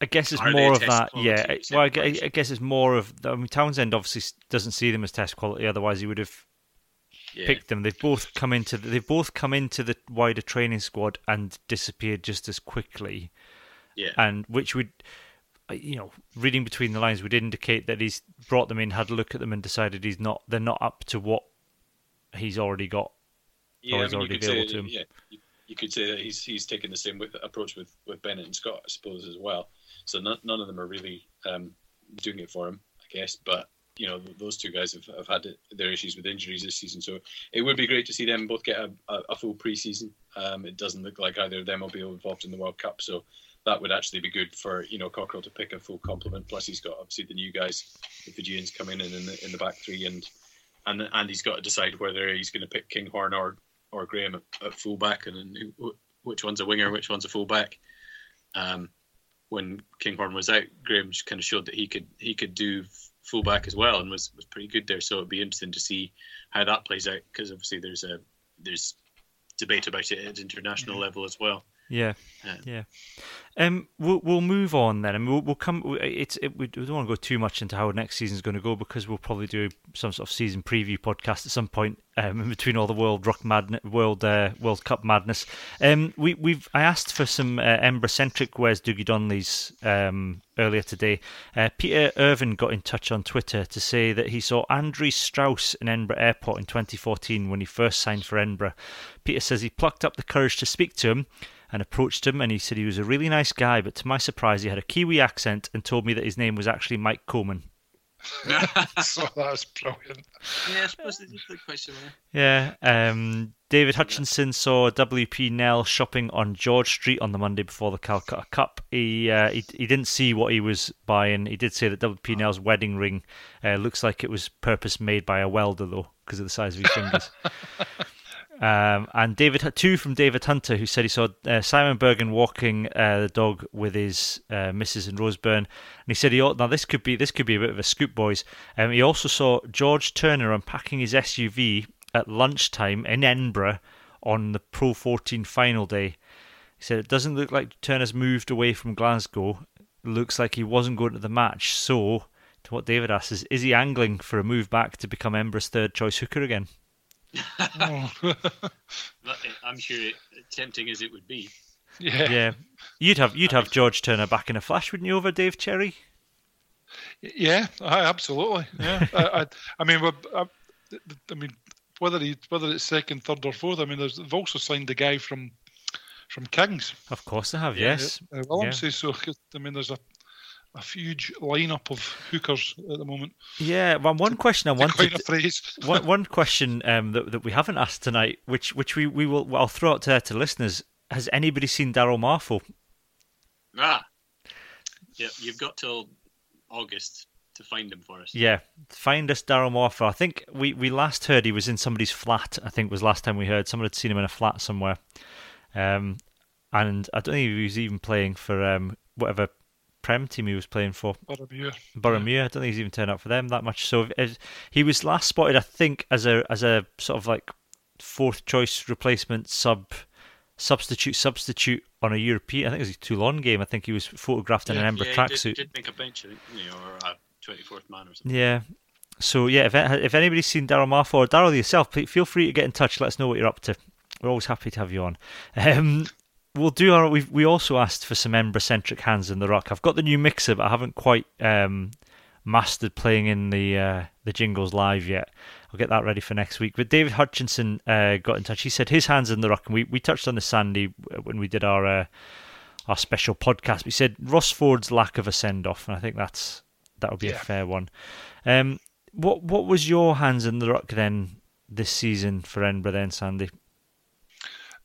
I guess it's more of that. Yeah, well, I, I, guess it's more of. I mean, Townsend obviously doesn't see them as test quality. Otherwise, he would have yeah. picked them. They've both come into. The, they've both come into the wider training squad and disappeared just as quickly. Yeah, and which would. You know, reading between the lines would indicate that he's brought them in, had a look at them, and decided he's not. They're not up to what he's already got. Yeah, I mean, you could say, yeah, you, you, could say that he's he's taken the same with, approach with, with Bennett and Scott, I suppose, as well. So none, none of them are really um, doing it for him, I guess. But you know, those two guys have, have had their issues with injuries this season, so it would be great to see them both get a, a, a full preseason. Um, it doesn't look like either of them will be involved in the World Cup, so that would actually be good for you know Cockerill to pick a full complement. Plus, he's got obviously the new guys, the Fijians coming in in the, in the back three, and and and he's got to decide whether he's going to pick Kinghorn or or Graham at, at fullback, and who, which one's a winger, which one's a fullback. Um, when Kinghorn was out, Graham kind of showed that he could he could do fullback as well, and was was pretty good there. So it'd be interesting to see how that plays out because obviously there's a there's debate about it at international level as well. Yeah, yeah. Um, we'll we'll move on then, and we'll we'll come. It's it, we don't want to go too much into how next season is going to go because we'll probably do some sort of season preview podcast at some point um, in between all the World Rock Madness, World uh, World Cup madness. Um, we we've I asked for some uh, centric Where's Doogie Donnelly's um earlier today. Uh, Peter Irvin got in touch on Twitter to say that he saw Andre Strauss in Edinburgh Airport in 2014 when he first signed for Edinburgh. Peter says he plucked up the courage to speak to him and approached him and he said he was a really nice guy, but to my surprise, he had a Kiwi accent and told me that his name was actually Mike Coleman. *laughs* so *laughs* that was brilliant. Yeah, I suppose they did look quite similar. Yeah. Um, David Hutchinson saw WP Nel shopping on George Street on the Monday before the Calcutta Cup. He, uh, he he didn't see what he was buying. He did say that WP Nel's wedding ring uh, looks like it was purpose made by a welder though, because of the size of his fingers. *laughs* Um, and David two from David Hunter, who said he saw uh, Simon Berghan walking uh, the dog with his uh, missus in Roseburn, and he said he now this could be this could be a bit of a scoop, boys. Um, he also saw George Turner unpacking his SUV at lunchtime in Edinburgh on the Pro 14 final day. He said it doesn't look like Turner's moved away from Glasgow. It looks like he wasn't going to the match. So, to what David asks is, is he angling for a move back to become Edinburgh's third choice hooker again? Oh. I'm sure, tempting as it would be. Yeah, yeah. You'd have you'd have George Turner back in a flash, wouldn't you, over Dave Cherry? Yeah, absolutely. Yeah, I, I, I, mean, I, I, mean, whether he whether it's second, third, or fourth. I mean, they've also signed the guy from from Kings. Of course, they have. Yes, uh, Williams. Yeah. So I mean, there's a a huge lineup of hookers at the moment. Yeah, well, one question I wanted. To, phrase. *laughs* one, one question um, that that we haven't asked tonight, which which we, we will well, I'll throw out to, to listeners. Has anybody seen Daryl Marfo? Ah, yeah, you've got till August to find him for us. Yeah, find us Daryl Marfo. I think we, we last heard he was in somebody's flat. I think was last time we heard someone had seen him in a flat somewhere. Um, and I don't think he was even playing for um, whatever Prem team he was playing for. Boroughmuir. Boroughmuir. Yeah. I don't think he's even turned up for them that much. So if, he was last spotted, I think, as a as a sort of like fourth choice replacement sub substitute substitute on a European. I think it was a Toulon game. I think he was photographed in yeah, an Ember yeah, tracksuit. Did, did make a bench, you know, or a twenty fourth man or something. Yeah. So yeah, if if anybody's seen Daryl Marfo or Daryl yourself, feel free to get in touch. Let us know what you're up to. We're always happy to have you on. *laughs* Um, we'll do our. We we also asked for some Embra-centric hands in the rock. I've got the new mixer, but I haven't quite um, mastered playing in the uh, the jingles live yet. I'll get that ready for next week. But David Hutchinson uh, got in touch. He said his hands in the rock, and we, we touched on the Sandy when we did our uh, our special podcast. We said Ross Ford's lack of a send off, and I think that's that would be yeah. a fair one. Um, what what was your hands in the rock then this season for Edinburgh then, Sandy?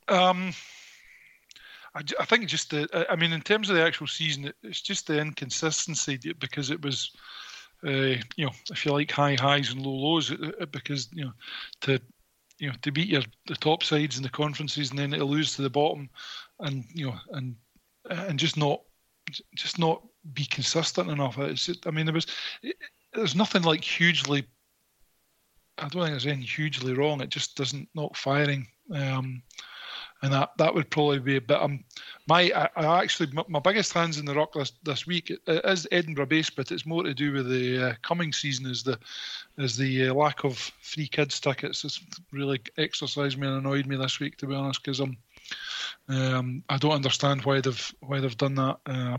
Um, I, I think just the, I mean, in terms of the actual season, it's just the inconsistency because it was, uh, you know, if you like high highs and low lows, because you know, to you know to beat your the top sides in the conferences and then to lose to the bottom, and you know, and and just not just not be consistent enough. It's I mean, there was there's nothing like hugely. I don't think there's anything hugely wrong. It just doesn't not firing. Um, and that that would probably be a bit. Um, my I, I actually my, my, biggest hands in the rock this this week is Edinburgh based, but it's more to do with the uh, coming season. Is the is the uh, lack of free kids tickets? It's really exercised me and annoyed me this week, to be honest, because I'm. Um, I don't understand why they've why they've done that. Uh,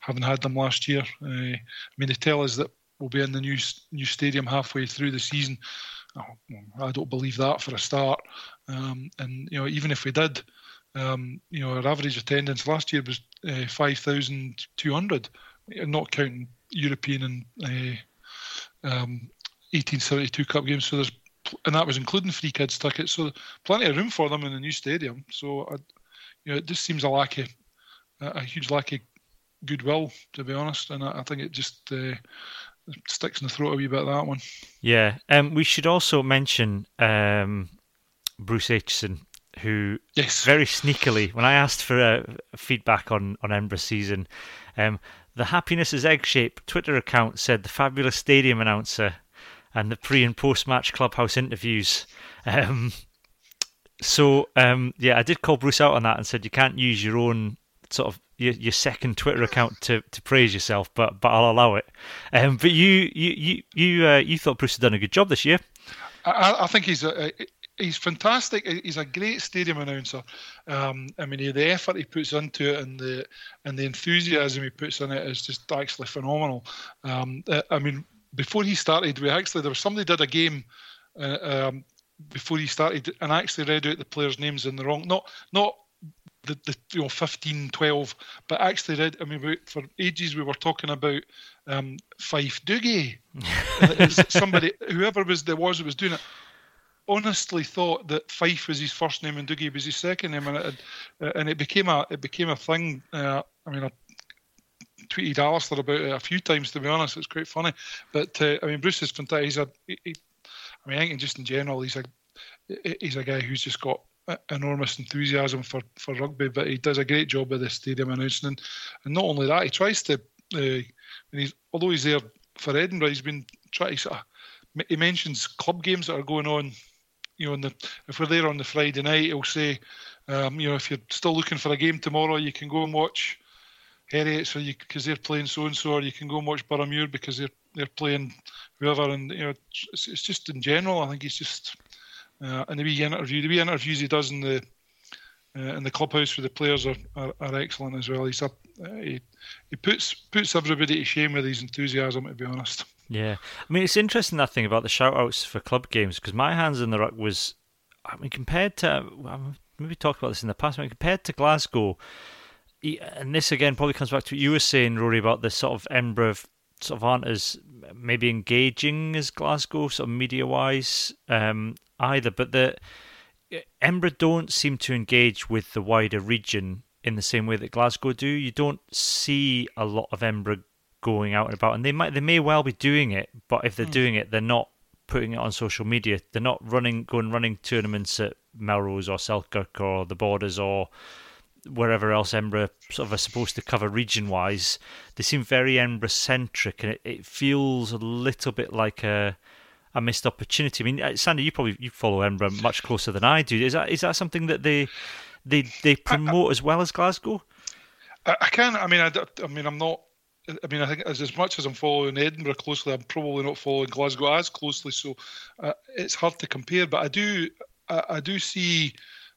having had them last year, uh, I mean they tell us that we'll be in the new new stadium halfway through the season. I don't believe that for a start. Um, and you know, even if we did, um, you know, our average attendance last year was uh, five thousand two hundred, not counting European and uh, um, 1872 Cup games. So there's, and that was including free kids tickets. So plenty of room for them in the new stadium. So I, you know, it just seems a lack of a huge lack of goodwill, to be honest. And I, I think it just uh, sticks in the throat a wee bit that one. Yeah, um, we should also mention um, Bruce Aitchison, who yes. very sneakily, when I asked for uh, feedback on on Edinburgh season, um, The Happiness is Egg Shape Twitter account said the fabulous stadium announcer and the pre and post match clubhouse interviews. Um, so um, yeah, I did call Bruce out on that and said you can't use your own sort of your, your second Twitter account to, to praise yourself, but but I'll allow it. Um, but you you you you, uh, you thought Bruce had done a good job this year. I, I think he's a, he's fantastic. He's a great stadium announcer. Um, I mean, the effort he puts into it and the and the enthusiasm he puts in it is just actually phenomenal. Um, uh, I mean, before he started, we actually there was somebody did a game. Uh, um, before he started, and actually read out the players' names in the wrong, not not the, the you know 15, 12, but actually. I mean, we, for ages we were talking about um, Fife Doogie. *laughs* somebody, whoever was there was that was doing it, honestly thought that Fife was his first name and Doogie was his second name, and it uh, and it became a it became a thing. Uh, I mean, I tweeted Alistair about it a few times. To be honest, it's quite funny. But uh, I mean, Bruce is fantastic. He's a, he, I mean, I think just in general, he's a he's a guy who's just got enormous enthusiasm for, for rugby, but he does a great job with the stadium announcing. And, not only that, he tries to, uh, he's, although he's there for Edinburgh, he's been trying to of, he mentions club games that are going on. You know, the, if we're there on the Friday night, he'll say, um, you know, if you're still looking for a game tomorrow, you can go and watch Heriots because they're playing so and so, or you can go and watch Boroughmuir because they're they're playing whoever. And you know, it's, it's just in general, I think he's just uh, and the wee interview, the wee interviews he does in the uh, in the clubhouse with the players are, are, are excellent as well. He's up, uh, he he puts puts everybody to shame with his enthusiasm. To be honest. Yeah, I mean it's interesting that thing about the shout outs for club games because my hands in the ruck was, I mean compared to maybe talked about this in the past. I mean compared to Glasgow, and this again probably comes back to what you were saying, Rory, about the sort of Edinburgh sort of aren't as maybe engaging as Glasgow, sort of media wise. Um, either. But the Edinburgh don't seem to engage with the wider region in the same way that Glasgow do. You don't see a lot of Edinburgh going out and about, and they might they may well be doing it, but if they're mm. doing it, they're not putting it on social media. They're not running going running tournaments at Melrose or Selkirk or the Borders or wherever else Edinburgh sort of are supposed to cover region wise. They seem very Edinburgh centric, and it, it feels a little bit like a a missed opportunity. I mean, uh, Sandy, you probably you follow Edinburgh much closer than I do. Is that is that something that they they they promote I, as well as Glasgow? I, I can. I mean, I, I mean, I'm not. I mean, I think as, as much as I'm following Edinburgh closely, I'm probably not following Glasgow as closely. So uh, it's hard to compare. But I do, I, I do see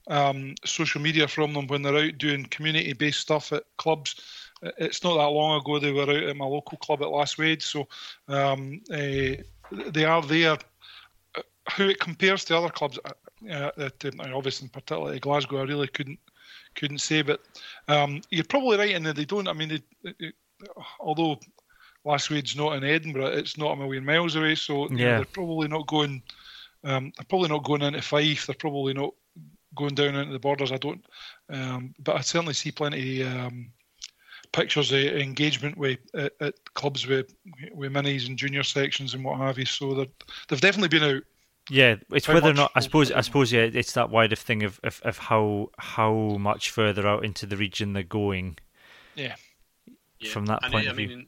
um, social media from them when they're out doing community-based stuff at clubs. It's not that long ago they were out at my local club at Lasswade, so um, uh, they are there. How it compares to other clubs, uh, that, uh, obviously, particularly Glasgow, I really couldn't couldn't say. But um, you're probably right in that they don't. I mean, they, they, although Lasswade's not in Edinburgh, it's not a million miles away, so yeah. they're probably not going. Um, they're probably not going into Fife. They're probably not going down into the borders. I don't, um, but I certainly see plenty um, pictures of engagement with at, at, clubs with with minis and junior sections and what have you. So they've definitely been out. Yeah, it's whether or not I suppose I suppose yeah, it's that wider thing of, of, of how how much further out into the region they're going. Yeah. From that point of view. Mean,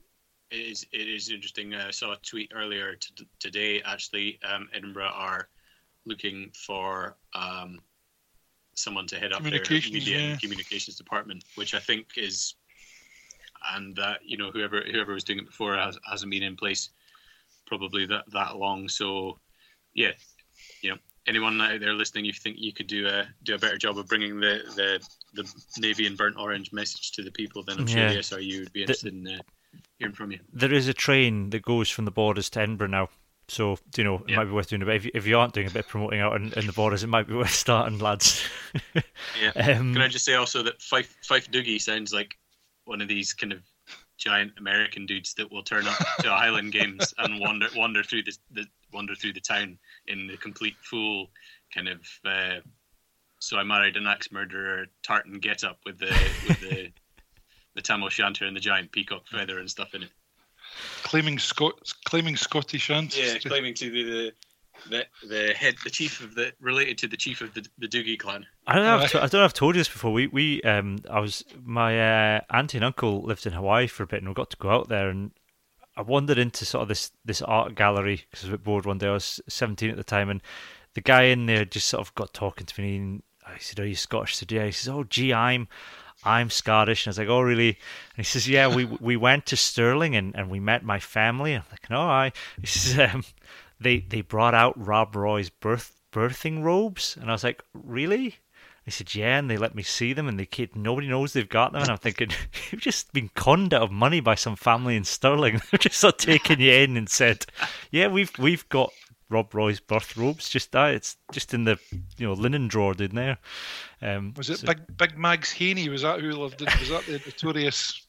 it is it is interesting. Uh, I saw a tweet earlier t- today. Actually, um, Edinburgh are looking for um, someone to head up their media yeah. and communications department, which I think is and that you know whoever whoever was doing it before has, hasn't been in place probably that that long. So yeah, you know anyone out there listening, if you think you could do a do a better job of bringing the the, the navy and burnt orange message to the people, then I'm sure yeah. the SRU would be interested the, in uh, hearing from you. There is a train that goes from the borders to Edinburgh now. So, you know, it yeah. might be worth doing a bit. If you, if you aren't doing a bit of promoting out in, in the borders, it might be *laughs* worth starting, lads. *laughs* yeah. Um, Can I just say also that Fife, Fife Dougie sounds like one of these kind of giant American dudes that will turn up to *laughs* Highland games and wander wander through the, the wander through the town in the complete full kind of uh, so I married an axe murderer tartan get up with the with the the tam o'shanter and the giant peacock feather and stuff in it. Claiming Scot claiming Scottish ancestry. Yeah, claiming to be the the the head, the chief of the related to the chief of the the Doogie clan. I don't know. I've, I don't know. I've told you this before. We we um I was my uh, auntie and uncle lived in Hawaii for a bit, and we got to go out there, and I wandered into sort of this this art gallery because I was a bit bored one day. I was seventeen at the time, and the guy in there just sort of got talking to me. And I said, "Are you Scottish?" I said, "Yeah." He says, "Oh, gee, I'm." I'm Scottish. And I was like, oh, really? And he says, yeah, we *laughs* we went to Stirling and, and we met my family. And I'm like, no, I. He says, um, they they brought out Rob Roy's birth birthing robes, and I was like, really? They said, yeah, and they let me see them, and they keep, nobody knows they've got them. And I'm thinking, *laughs* you've just been conned out of money by some family in Stirling. *laughs* They've just sort of taken you in and said, yeah, we've we've got Rob Roy's birth robes. Just that, it's just in the you know linen drawer in there. Um, was it so, Big Big Mags Haney? Was that who lived? In, was that the notorious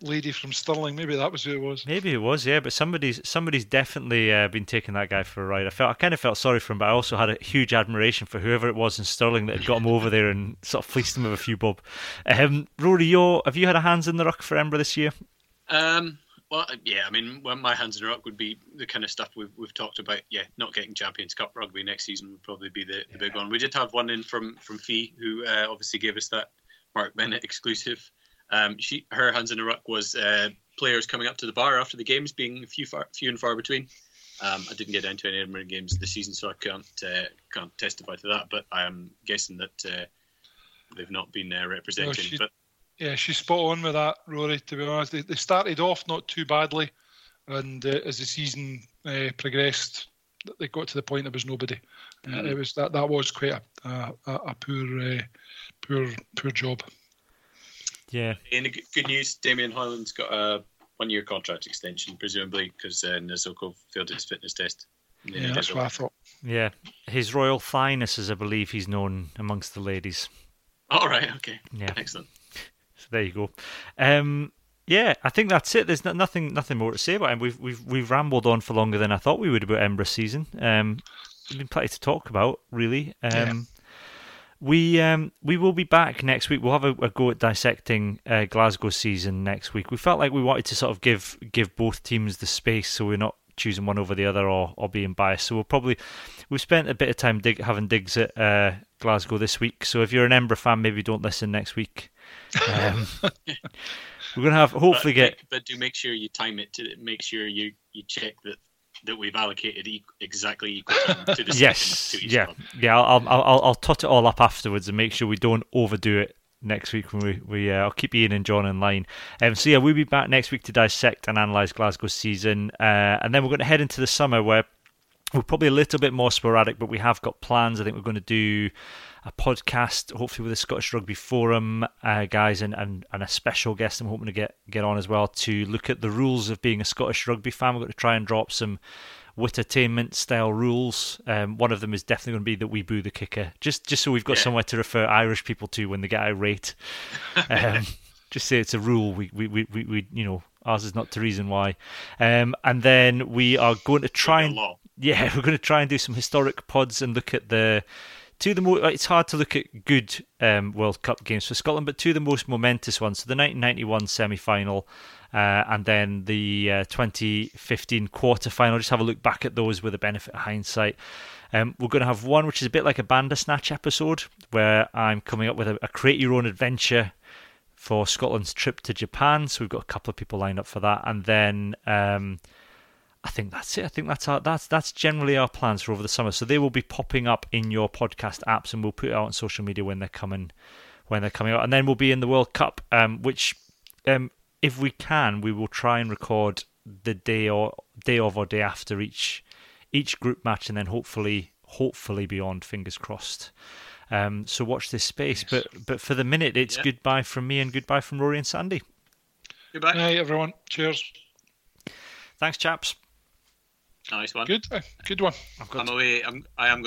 lady from Stirling. Maybe that was who it was. Maybe it was, yeah. But somebody's somebody's definitely uh, been taking that guy for a ride. I felt I kind of felt sorry for him, but I also had a huge admiration for whoever it was in Stirling that had got him over there and sort of fleeced him with a few bob. Um, Rory, you have you had a hands in the ruck for Embra this year? Um. Well, yeah, I mean, well, my hands in the ruck would be the kind of stuff we've, we've talked about. Yeah, not getting Champions Cup rugby next season would probably be the, the yeah. big one. We did have one in from from Fee, who uh, obviously gave us that Mark Bennett exclusive. Um, she her hands in the ruck was uh, players coming up to the bar after the games being few far, few and far between. Um, I didn't get down to any Edinburgh games this season, so I can't uh, can't testify to that. But I am guessing that uh, they've not been uh, representing. No, she, but yeah, she's spot on with that, Rory. To be honest, they, they started off not too badly, and uh, as the season uh, progressed, they got to the point there was nobody. Mm-hmm. it was that that was quite a, a, a poor poor poor job. Yeah. In good news, Damien Hoyland's got a one-year contract extension, presumably because uh, Nisoko failed his fitness test. Yeah, that's what I thought. Yeah, his royal fineness, as I believe he's known amongst the ladies. All right. Okay. Yeah. Excellent. So there you go. Um, yeah, I think that's it. There's nothing, nothing more to say about him. We've we've we've rambled on for longer than I thought we would about Embra season. Um, there's been plenty to talk about, really. Um, yeah. We um, we will be back next week. We'll have a, a go at dissecting uh, Glasgow season next week. We felt like we wanted to sort of give give both teams the space, so we're not choosing one over the other or, or being biased. So we'll probably we've spent a bit of time dig, having digs at uh, Glasgow this week. So if you're an Embra fan, maybe don't listen next week. Um, *laughs* we're gonna have hopefully but, get, but do make sure you time it to make sure you you check that that we've allocated e- exactly equal time to the *laughs* yes, to yeah, club. yeah. I'll, I'll I'll I'll tot it all up afterwards and make sure we don't overdo it next week when we we uh, I'll keep Ian and John in line. Um, so yeah, we'll be back next week to dissect and analyze Glasgow's season, uh, and then we're going to head into the summer where we're probably a little bit more sporadic, but we have got plans. I think we're going to do a podcast, hopefully with the Scottish Rugby Forum uh, guys, and, and, and a special guest I'm hoping to get get on as well to look at the rules of being a Scottish rugby fan. We're going to try and drop some entertainment style rules. Um, one of them is definitely going to be that we boo the kicker, just just so we've got yeah. somewhere to refer Irish people to when they get irate. *laughs* Um, just say it's a rule. We, we, we, we, we, you know, ours is not to reason why. Um, and then we are going to try and yeah, *laughs* we're going to try and do some historic pods and look at the two of the most. It's hard to look at good um, World Cup games for Scotland, but two of the most momentous ones. So the 1991 semi final. Uh, and then the uh, 2015 quarter final. Just have a look back at those with the benefit of hindsight. Um, we're going to have one which is a bit like a Bandersnatch episode, where I'm coming up with a, a create your own adventure for Scotland's trip to Japan. So we've got a couple of people lined up for that, and then um, I think that's it. I think that's our, that's that's generally our plans for over the summer. So they will be popping up in your podcast apps, and we'll put it out on social media when they're coming when they're coming out. And then we'll be in the World Cup, um, which um, if we can, we will try and record the day or day of or day after each each group match, and then hopefully hopefully beyond. Fingers crossed. Um, so watch this space. Yes. But but for the minute, it's yeah. goodbye from me and goodbye from Rory and Sandy. Goodbye. Hey everyone. Cheers. Thanks, chaps. Nice one. Good, good one. I'm away. I'm, I am going